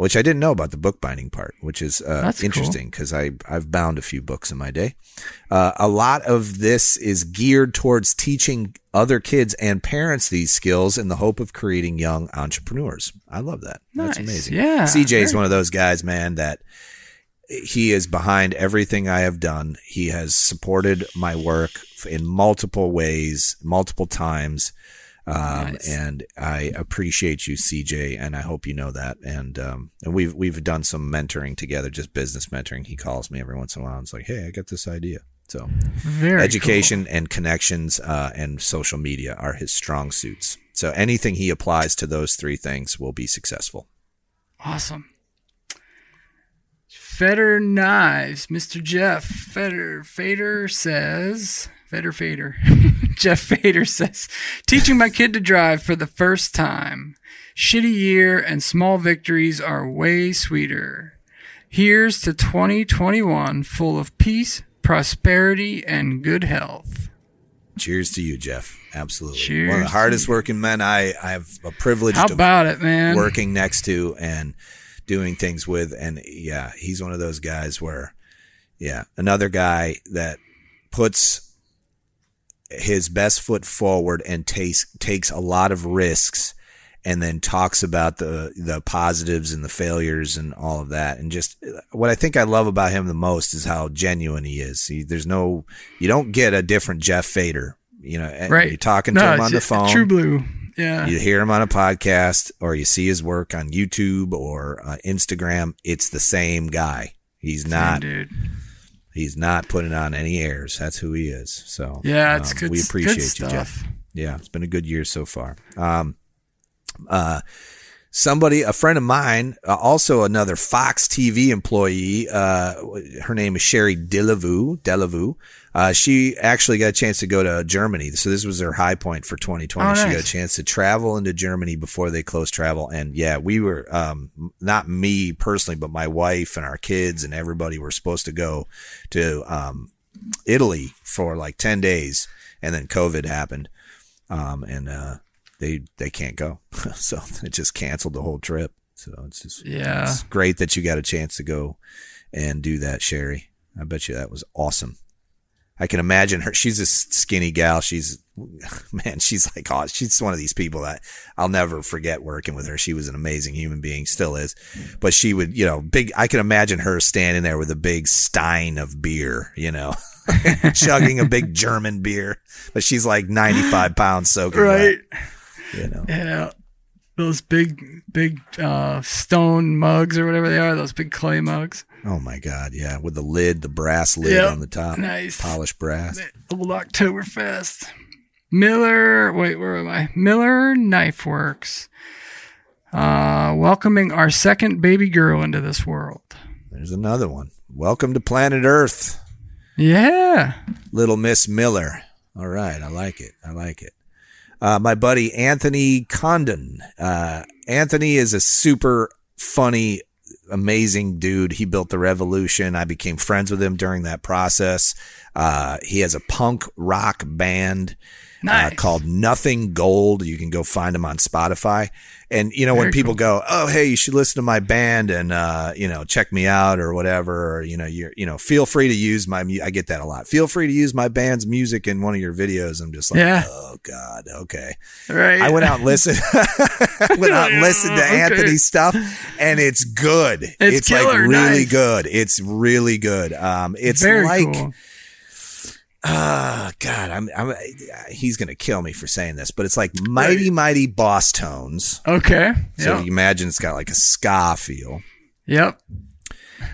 which I didn't know about the bookbinding part, which is uh, interesting because I I've bound a few books in my day. Uh, a lot of this is geared towards teaching other kids and parents these skills in the hope of creating young entrepreneurs. I love that. That's amazing. Yeah, CJ is one of those guys, man, that he is behind everything I have done. He has supported my work in multiple ways, multiple times. Um, Nice. and I appreciate you, CJ, and I hope you know that. And, um, and we've, we've done some mentoring together, just business mentoring. He calls me every once in a while and it's like, Hey, I got this idea. So Very education and connections uh, and social media are his strong suits. So anything he applies to those three things will be successful. Awesome. Feder Knives, Mr. Jeff Feder Fader says, Feder Fader, [LAUGHS] Jeff Fader says, teaching my kid to drive for the first time. Shitty year and small victories are way sweeter. Here's to 2021 full of peace, prosperity, and good health. Cheers to you, Jeff. Absolutely. Cheers One of the hardest working men I, I have a privilege How about it, man? working next to and doing things with. And yeah, he's one of those guys where, yeah, another guy that puts his best foot forward and takes takes a lot of risks and then talks about the the positives and the failures and all of that and just what I think I love about him the most is how genuine he is. He, there's no you don't get a different Jeff Fader. you know, right. you're talking to No, him on the phone. True Blue. Yeah. You hear him on a podcast or you see his work on YouTube or uh, Instagram. It's the same guy. He's Same not. dude. He's not putting on any airs. That's who he is. So Yeah, it's um, good. We good appreciate you. Jeff. Yeah, it's been a good year so far. Um, uh, somebody, a friend of mine, uh, also another Fox TV employee. Uh, her name is Sherry Delavue. Delavue. Uh, she actually got a chance to go to Germany. So this was her high point for 2020. Oh, She got a chance to travel into Germany before they closed travel. And yeah, we were, um, not me personally, but my wife and our kids and everybody were supposed to go to, um, Italy for like 10 days. And then COVID happened. Um, and, uh, they, they can't go. [LAUGHS] so it just canceled the whole trip. So it's just, Yeah. it's great that you got a chance to go and do that, Sherry. I bet you that was awesome. I can imagine her. She's a skinny gal. She's, [LAUGHS] man, she's like, oh, she's one of these people that I'll never forget working with her. She was an amazing human being, still is. But she would, you know, big, I can imagine her standing there with a big stein of beer, you know, [LAUGHS] chugging a big German beer. But she's like 95 pounds soaking Right. wet, you know. Yeah. Those big, big uh, stone mugs or whatever they are, those big clay mugs. Oh my God. Yeah. With the lid, the brass lid Yep. on the top. Nice. Polished brass. Old Oktoberfest. Miller, wait, where am I? Miller Knife Works. Uh, welcoming our second baby girl into this world. There's another one. Welcome to planet Earth, Yeah. little Miss Miller. All right. I like it. I like it. Uh, my buddy Anthony Condon. Uh, Anthony is a super funny, amazing dude. He built the revolution. I became friends with him during that process. Uh, he has a punk rock band. Nice. uh, called Nothing Gold. You can go find him on Spotify. And you know when people cool. go, "Oh, hey, you should listen to my band and uh, you know check me out or whatever," or you know, you're you know, feel free to use my. mu- I get that a lot. Feel free to use my band's music in one of your videos. I'm just like, Yeah. oh god, okay. Right. I went out and listened. [LAUGHS] Went out and listened to Okay. Anthony's stuff, and it's good. It's like killer, really nice. good. It's really good. Um, it's Very like. cool. Ah, God, I'm, I'm, he's gonna kill me for saying this, but it's like mighty, mighty Bosstones. Okay. So Yep. you imagine it's got like a ska feel, yep.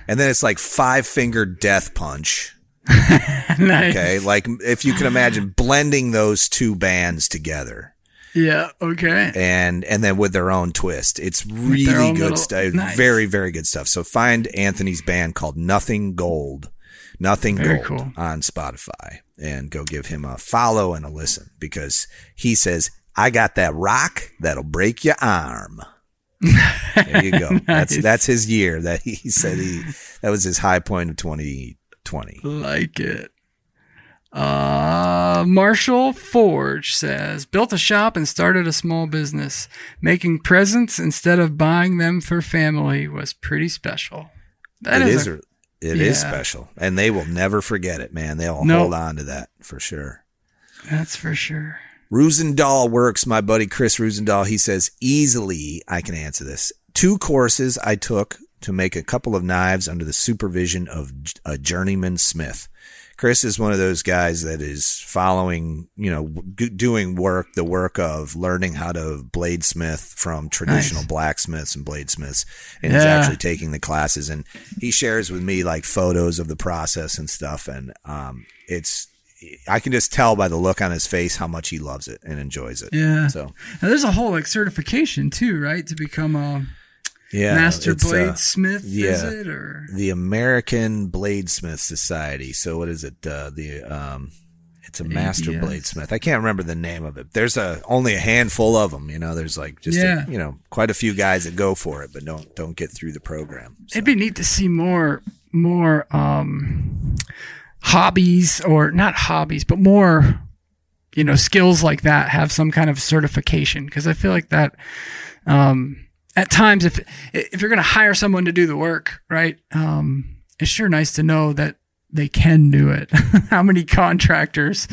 and then it's like five finger death punch. [LAUGHS] nice. Okay, like if you can imagine blending those two bands together, Yeah. Okay. and and then with their own twist, it's really good little- stuff. nice. Very, very good stuff. So find Anthony's band called Nothing Gold. Nothing Very Gold cool. on Spotify and go give him a follow and a listen because he says, I got that rock that'll break your arm. there you go. [LAUGHS] That's Nice. that's his year that he [LAUGHS] said he that was his high point of 2020. Like it. Uh, Marshall Forge says, built a shop and started a small business. Making presents instead of buying them for family was pretty special. That It is, is a- it is yeah. special and they will never forget it, man. They'll Nope. hold on to that for sure. that's for sure. Rusendahl works. My buddy Chris Rusendahl. He says easily I can answer this. Two courses I took to make a couple of knives under the supervision of a journeyman smith. Chris is one of those guys that is following, you know, g- doing work, the work of learning how to bladesmith from traditional Nice. blacksmiths and bladesmiths. And he's actually taking the classes and he shares with me like photos of the process and stuff. And, um, it's, I can just tell by the look on his face how much he loves it and enjoys it. Yeah. So, And there's a whole like certification too, right? To become a yeah. master uh, bladesmith, yeah. is it? Or the American Bladesmith Society. So what is it? Uh, the um, it's a master ABS. bladesmith. I can't remember the name of it. There's a only a handful of them. You know, there's like just Yeah. a, you know quite a few guys that go for it, but don't don't get through the program. So, it'd be neat to see more more um hobbies or not hobbies, but more you know skills like that have some kind of certification because I feel like that um at times if if you're going to hire someone to do the work, right? Um it's sure nice to know that they can do it. [LAUGHS] How many contractors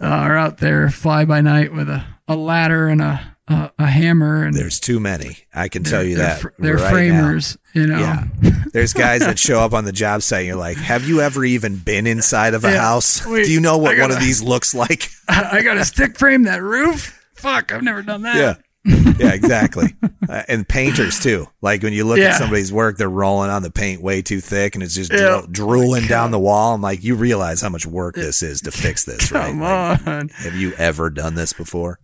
uh, are out there fly by night with a, a ladder and a, a a hammer and there's too many. I can tell you they're that. they're right now. framers, you know. Yeah. There's guys that show up on the job site and you're like, have you ever even been inside of a Yeah. house? Wait, [LAUGHS] Do you know what I one of these looks like? [LAUGHS] I got to stick frame that roof. Fuck, I've never done that. Yeah. Yeah, exactly. [LAUGHS] Uh, and painters too. Like when you look Yeah. at somebody's work, they're rolling on the paint way too thick, and it's just Yeah. dro- drooling down the wall. I'm like, you realize how much work this is to fix this, [LAUGHS] right? Come Like, on. have you ever done this before?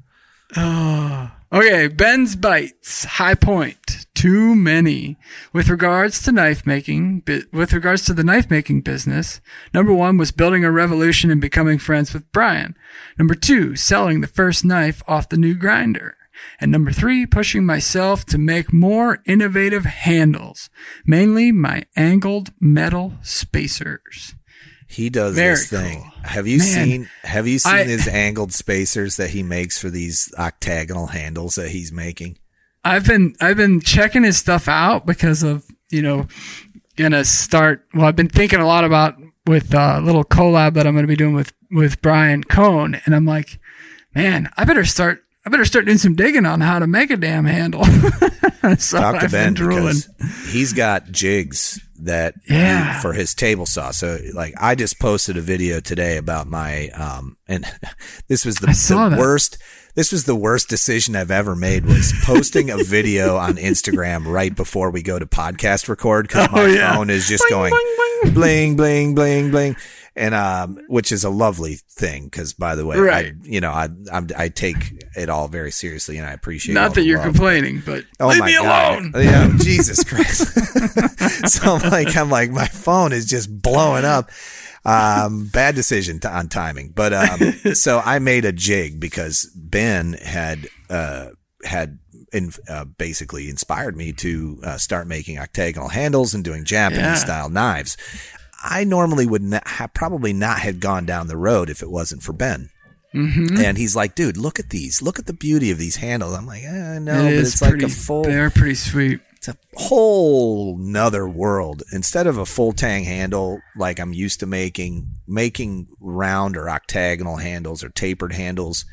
Oh. [SIGHS] Okay, Ben's bites. High point. Too many. With regards to knife making, with regards to the knife making business, number one was building a revolution and becoming friends with Brian. Number two, selling the first knife off the new grinder. And number three, pushing myself to make more innovative handles, mainly my angled metal spacers. He does Very this thing. cool. Have you Man, seen? Have you seen I- his angled spacers that he makes for these octagonal handles that he's making? I've been I've been checking his stuff out because of you know gonna start. Well, I've been thinking a lot about with uh, a little collab that I'm gonna be doing with with Brian Cohn, and I'm like, man, I better start. I better start doing some digging on how to make a damn handle. [LAUGHS] so Talk to I've Ben because he's got jigs that Yeah. for his table saw. So like I just posted a video today about my um and [LAUGHS] this was the, the worst this was the worst decision I've ever made was posting a video on Instagram right before we go to podcast record because [LAUGHS] my Oh, yeah. phone is just Bling, going bling. bling bling bling bling and um which is a lovely thing because by the way I, Right. you know I I'm, I take it all very seriously and I appreciate Not that you're love. complaining, but Oh leave my me God. alone. [LAUGHS] Yeah, Jesus Christ. [LAUGHS] so I'm like, I'm like, my phone is just blowing up. Um, bad decision to, on timing, but um, [LAUGHS] so I made a jig because Ben had uh had in, uh, basically inspired me to uh, start making octagonal handles and doing Japanese Yeah. style knives. I normally would not have probably not had gone down the road if it wasn't for Ben. Mm-hmm. And he's like, dude, look at these. Look at the beauty of these handles. I'm like, eh, no, It but it's like a full They're pretty sweet. it's a whole nother world. Instead of a full tang handle like I'm used to making, making round or octagonal handles or tapered handles,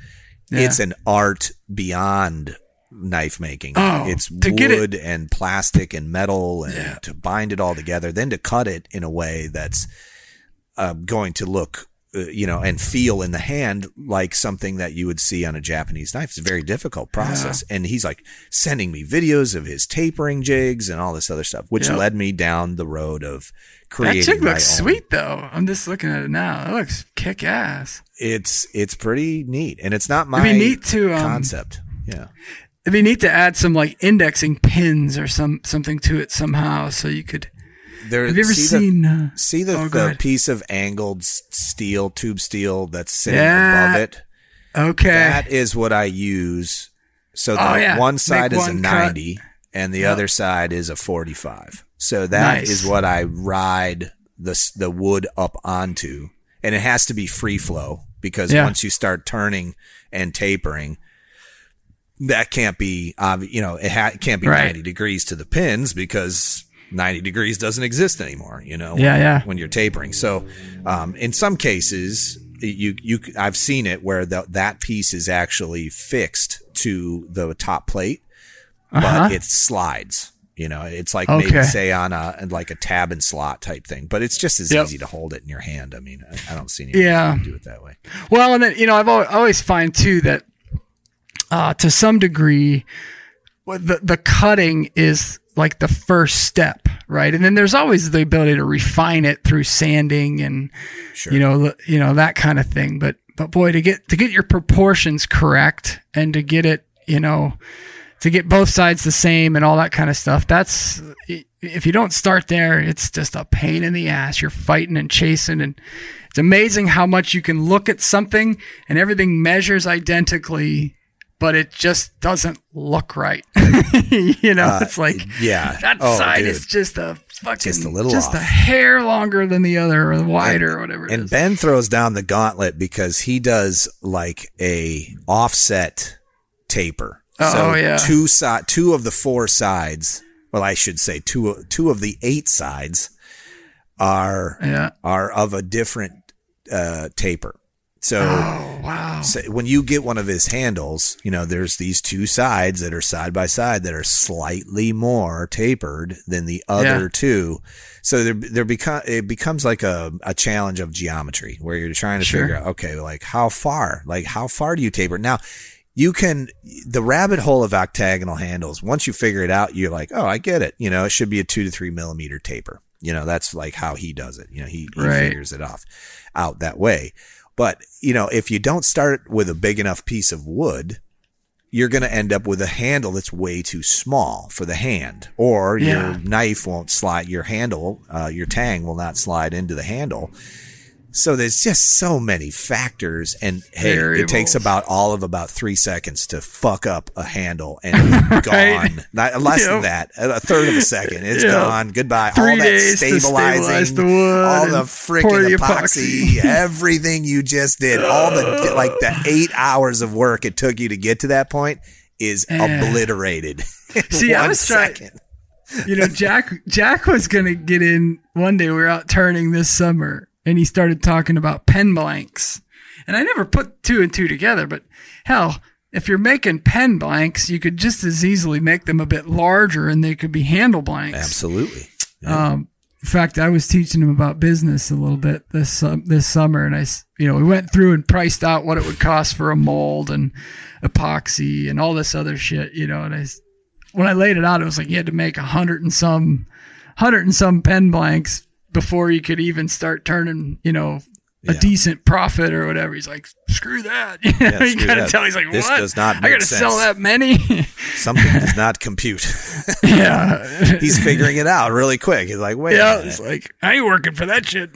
Yeah. it's an art beyond knife making. Oh, it's to get it- wood and plastic and metal and Yeah. to bind it all together, then to cut it in a way that's uh, going to look, uh, you know, and feel in the hand like something that you would see on a Japanese knife. It's a very difficult process. And he's like sending me videos of his tapering jigs and all this other stuff, which Yep. led me down the road of creating. That my looks own. sweet though. I'm just looking at it now. It looks kick ass. It's it's pretty neat, and it's not my It'd be neat to, um, concept. Yeah. It'd be neat to add some like indexing pins or some something to it somehow, so you could. There, Have you ever see seen? The, uh, see the, oh, the piece of angled steel, tube steel that's sitting Yeah. above it? okay. That is what I use. So the Oh, yeah. one side Make is a one cut. 90 and the other side is a 45. So that is Nice. what I ride the the wood up onto. And it has to be free flow because Yeah. once you start turning and tapering, that can't be, obvi- you know, it, ha- it can't be Right. 90 degrees to the pins because 90 degrees doesn't exist anymore, you know, Yeah, when, yeah. when you're tapering. So, um, in some cases, you, you, I've seen it where the, that piece is actually fixed to the top plate, Uh-huh. but it slides You know, it's like Okay. maybe say on a and like a tab and slot type thing, but it's just as Yep. easy to hold it in your hand. I mean, I, I don't see any Yeah. do it that way. Well, and then you know, I've always, always find too that uh, to some degree, the the cutting is like the first step, right? And then there's always the ability to refine it through sanding and Sure. you know, you know that kind of thing. But but boy, to get to get your proportions correct and to get it, you know, to get both sides the same and all that kind of stuff. That's if you don't start there, it's just a pain in the ass. You're fighting and chasing, and it's amazing how much you can look at something and everything measures identically, but it just doesn't look right. [LAUGHS] you know, Uh, it's like yeah. that Oh, side dude. is just a fucking Just a little just off. a hair longer than the other, or wider, or whatever. it And is. Ben throws down the gauntlet because he does like a offset taper. Oh, yeah. Two side, two of the four sides. Well, I should say two two of the eight sides are yeah. are of a different uh, taper. So, Oh wow. so when you get one of his handles, you know there's these two sides that are side by side that are slightly more tapered than the other Yeah. two. So there, there become it becomes like a, a challenge of geometry where you're trying to Sure. figure out, okay, like how far, like how far do you taper? Now, you can the rabbit hole of octagonal handles. Once you figure it out, you're like, oh, I get it. You know, it should be a two to three millimeter taper. You know, that's like how he does it. You know, he, he Right. figures it off out that way. But you know, if you don't start with a big enough piece of wood, you're going to end up with a handle that's way too small for the hand, or Yeah. your knife won't slide. Your handle, uh, your tang will not slide into the handle. So there's just so many factors, and hey, it takes about all of about three seconds to fuck up a handle, and [LAUGHS] it's gone. Not less than that, a third of a second, it's Yep. gone. Goodbye. Three all that stabilizing, the all the freaking epoxy, epoxy. [LAUGHS] everything you just did, all the like the eight hours of work it took you to get to that point is obliterated. [LAUGHS] See, I was trying- you know, Jack Jack was gonna get in one day. We were out turning this summer, and he started talking about pen blanks, and I never put two and two together. But hell, if you're making pen blanks, you could just as easily make them a bit larger, and they could be handle blanks. Absolutely. Um, in fact, I was teaching him about business a little bit this sum- this summer, and I, you know, we went through and priced out what it would cost for a mold and epoxy and all this other shit, you know. And I, when I laid it out, it was like you had to make a hundred and some, hundred and some pen blanks before you could even start turning, you know, a Yeah. decent profit or whatever. He's like, screw that. [LAUGHS] You, know, you gotta that. tell. He's like, This what? does not I gotta sell that many. [LAUGHS] Something does not compute. [LAUGHS] yeah. He's figuring it out really quick. He's like, wait Yeah, it's minute. like I ain't working for that shit.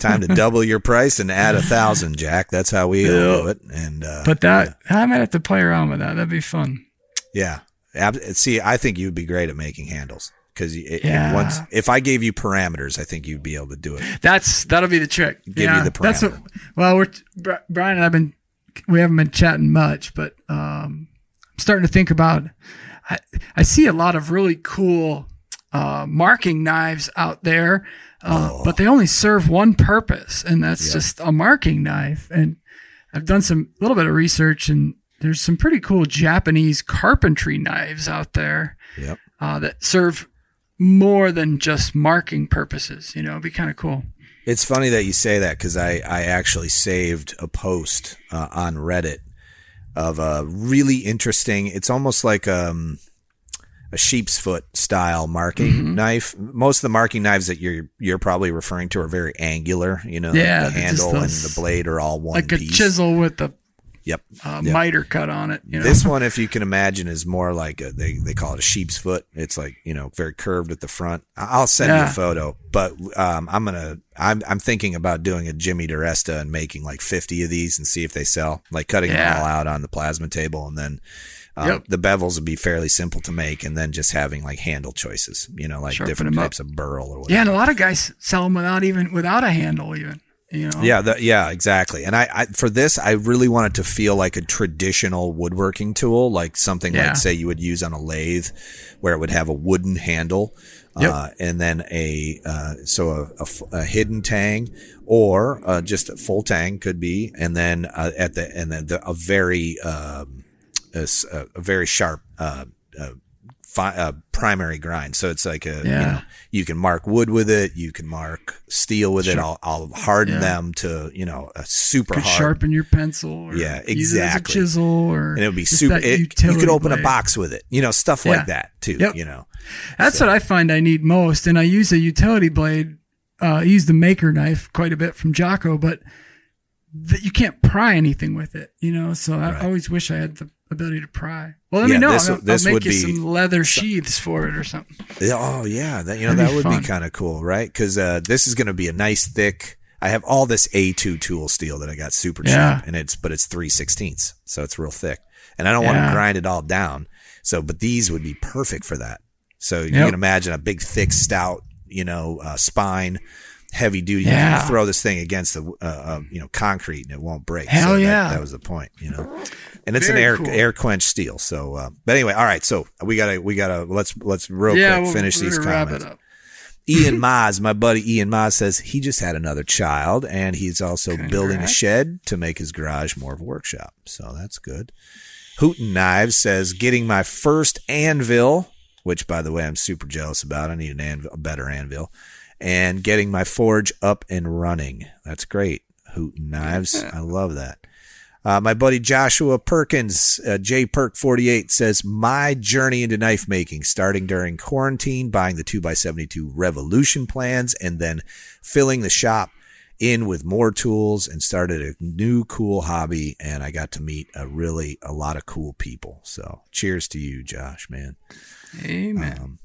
Time to double your price and add a thousand, Jack. That's how we all do it. And uh, But that I might have to play around with that. That'd be fun. yeah, see, I think you'd be great at making handles because Yeah. once if I gave you parameters, I think you'd be able to do it. That's that'll be the trick. Give you the That's what. Well, we're Brian and I've been we haven't been chatting much, but um, I'm starting to think about. I I see a lot of really cool uh, marking knives out there, uh, Oh. but they only serve one purpose, and that's just a marking knife. And I've done some a little bit of research, and there's some pretty cool Japanese carpentry knives out there. Yep. uh, that serve more than just marking purposes. You know, it'd be kind of cool. It's funny that you say that because I, I actually saved a post uh, on Reddit of a really interesting. It's almost like um, a sheep's foot style marking Mm-hmm. knife. Most of the marking knives that you're you're probably referring to are very angular. You know, Yeah, the handle and the blade are all one like a piece. chisel with a Yep. uh, Yep. miter cut on it. You know? This one, if you can imagine, is more like a, they they call it a sheep's foot. It's like you know very curved at the front. I'll send you a photo, but um, I'm gonna I'm I'm thinking about doing a Jimmy DiResta and making like 50 of these and see if they sell. Like cutting Yeah. them all out on the plasma table, and then um, Yep. the bevels would be fairly simple to make, and then just having like handle choices. You know, like Sharpen different them up. types of burl or whatever. yeah, and a lot of guys sell them without even without a handle, even. You know. Yeah, the, yeah, exactly. And I, I, for this, I really wanted to feel like a traditional woodworking tool, like something Yeah. like say you would use on a lathe, where it would have a wooden handle, Yep. uh, and then a uh, so a, a a hidden tang, or uh, just a full tang could be, and then uh, at the and then the, a very um, a- a very sharp uh, uh, fi- uh, primary grind. So it's like a, you Yeah. know, you can mark wood with it. You can mark steel with it. I'll, I'll harden Yeah. them to, you know, a super you Could hard. sharpen your pencil. Or Yeah, use it as a exactly. chisel or and it would be super. It, you could open a box with it, you know, stuff like Yeah. that too, Yep. you know. That's what I find I need most, and I use a utility blade. Uh, I use the maker knife quite a bit from Jocko, but that you can't pry anything with it, you know. So I Right. always wish I had the ability to pry. Well, let Yeah, me know. this- I'll, this I'll make you be some leather sheaths for it or something. Oh yeah, that you know That'd that be would be kind of cool, right? Because uh, this is going to be a nice thick. I have all this A2 tool steel that I got super Yeah. cheap, and it's but it's three sixteenths, so it's real thick, and I don't want to grind it all down. So, but these would be perfect for that. So you Yep. can imagine a big, thick, stout, you know, uh, spine, heavy duty. You Yeah. can throw this thing against the uh, uh, you know concrete and it won't break. Hell so that- yeah. that, was the point, you know. And it's Very an air cool. air quench steel. So, uh, but anyway, all right. So we gotta we gotta let's let's real yeah, quick we'll, finish these comments. Ian [LAUGHS] Maz, my buddy Ian Maz says he just had another child and he's also building a shed to make his garage more of a workshop. So that's good. Hooten Knives says getting my first anvil, which by the way I'm super jealous about. I need an anvil, a better anvil, and getting my forge up and running. That's great. Hooten Knives, [LAUGHS] I love that. Uh, my buddy Joshua Perkins, uh, J Perk 48 says, my journey into knife making, starting during quarantine, buying the 2x72 Revolution plans, and then filling the shop in with more tools and started a new cool hobby. And I got to meet a really, a lot of cool people. So cheers to you, Josh, man. Amen. Um,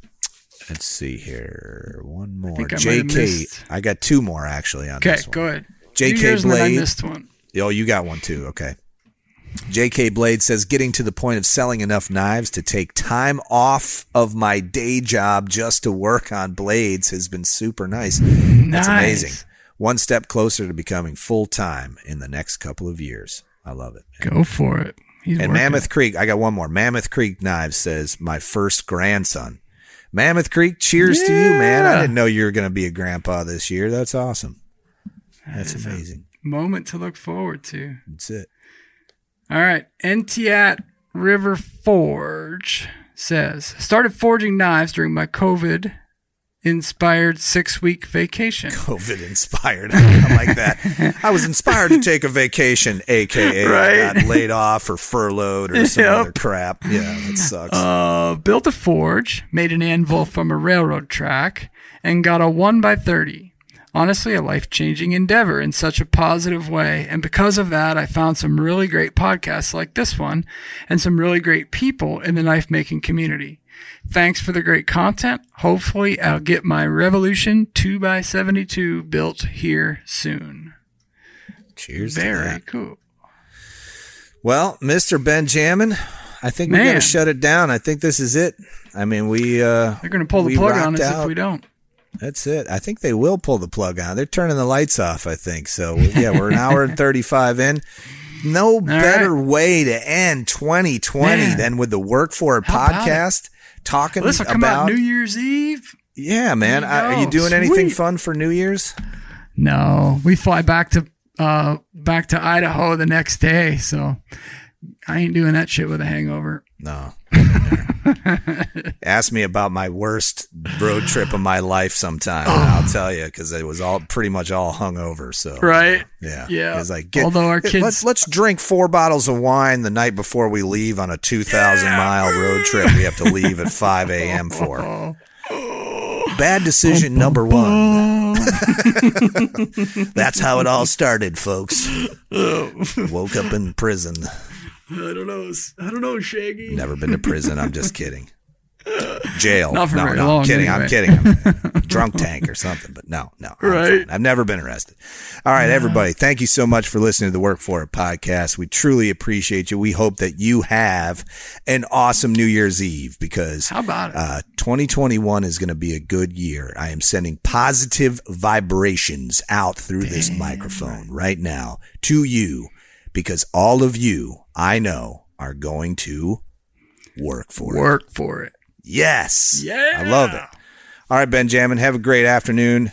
let's see here. One more. I have JK. I got two more actually on okay, this one. go ahead. JK You yours and then I Blade. missed one. Oh, you got one too. Okay. JK Blade says getting to the point of selling enough knives to take time off of my day job just to work on blades has been super nice. That's Nice. amazing. One step closer to becoming full time in the next couple of years. I love it. man. Go for it. He's And working. Mammoth Creek, I got one more. Mammoth Creek Knives says my first grandson. Mammoth Creek, cheers to you, man. I didn't know you were going to be a grandpa this year. That's awesome. That's amazing. Moment to look forward to. That's it. All right. Entiat River Forge says started forging knives during my COVID inspired six week vacation. [LAUGHS] COVID inspired. I like that. I was inspired to take a vacation, aka I got laid off or furloughed or some Yep. other crap. Yeah, that sucks. Uh, built a forge, made an anvil from a railroad track, and got a 1 by 30 Honestly, a life changing endeavor in such a positive way. And because of that, I found some really great podcasts like this one and some really great people in the knife making community. Thanks for the great content. Hopefully, I'll get my Revolution 2x72 built here soon. Cheers Very cool. Well, Mr. Benjamin, I think we're going to shut it down. I think this is it. I mean, we uh They're going to pull the plug on us out. if we don't. That's it. I think they will pull the plug on. They're turning the lights off, I think. So, yeah, we're an hour and [LAUGHS] 35 in. No better way to end 2020 Man. than with the Work For It How podcast talking This will come about out New Year's Eve. Yeah, man. You I, are you doing anything fun for New Year's? No, we fly back to uh back to Idaho the next day, so I ain't doing that shit with a hangover. No. [LAUGHS] [LAUGHS] Ask me about my worst road trip of my life sometime, and I'll tell you because it was all pretty much all hungover. So Right? yeah, Yeah. It's like get, Although our let's kids- let's drink four bottles of wine the night before we leave on a two thousand mile road trip. We have to leave at five a.m. for. [LAUGHS] Bad decision number one. [LAUGHS] That's how it all started, folks. Woke up in prison. I don't know. I don't know, Shaggy. Never been to prison. I'm just kidding. [LAUGHS] Jail. Not for no, very no, long, I'm kidding. I'm anyway. kidding. [LAUGHS] Drunk tank or something, but no, no. I'm Right. fine. I've never been arrested. All right, everybody. Thank you so much for listening to the Work For It podcast. We truly appreciate you. We hope that you have an awesome New Year's Eve because How about it? uh, 2021 is going to be a good year. I am sending positive vibrations out through this microphone right now to you because all of you I know are going to work for it. Work for it. Yes. Yeah. I love it. All right, Benjamin, have a great afternoon.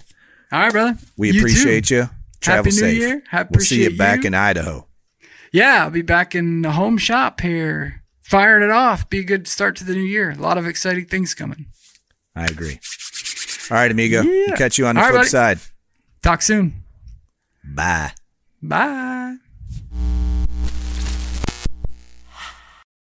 All right, brother. We You too. appreciate you. Travel Happy New safe. Year. I we'll see you back you. in Idaho. Yeah, I'll be back in the home shop here firing it off. Be a good start to the new year. A lot of exciting things coming. I agree. All right, amigo. Yeah. Catch you on the All flip side. Talk soon. Bye. Bye.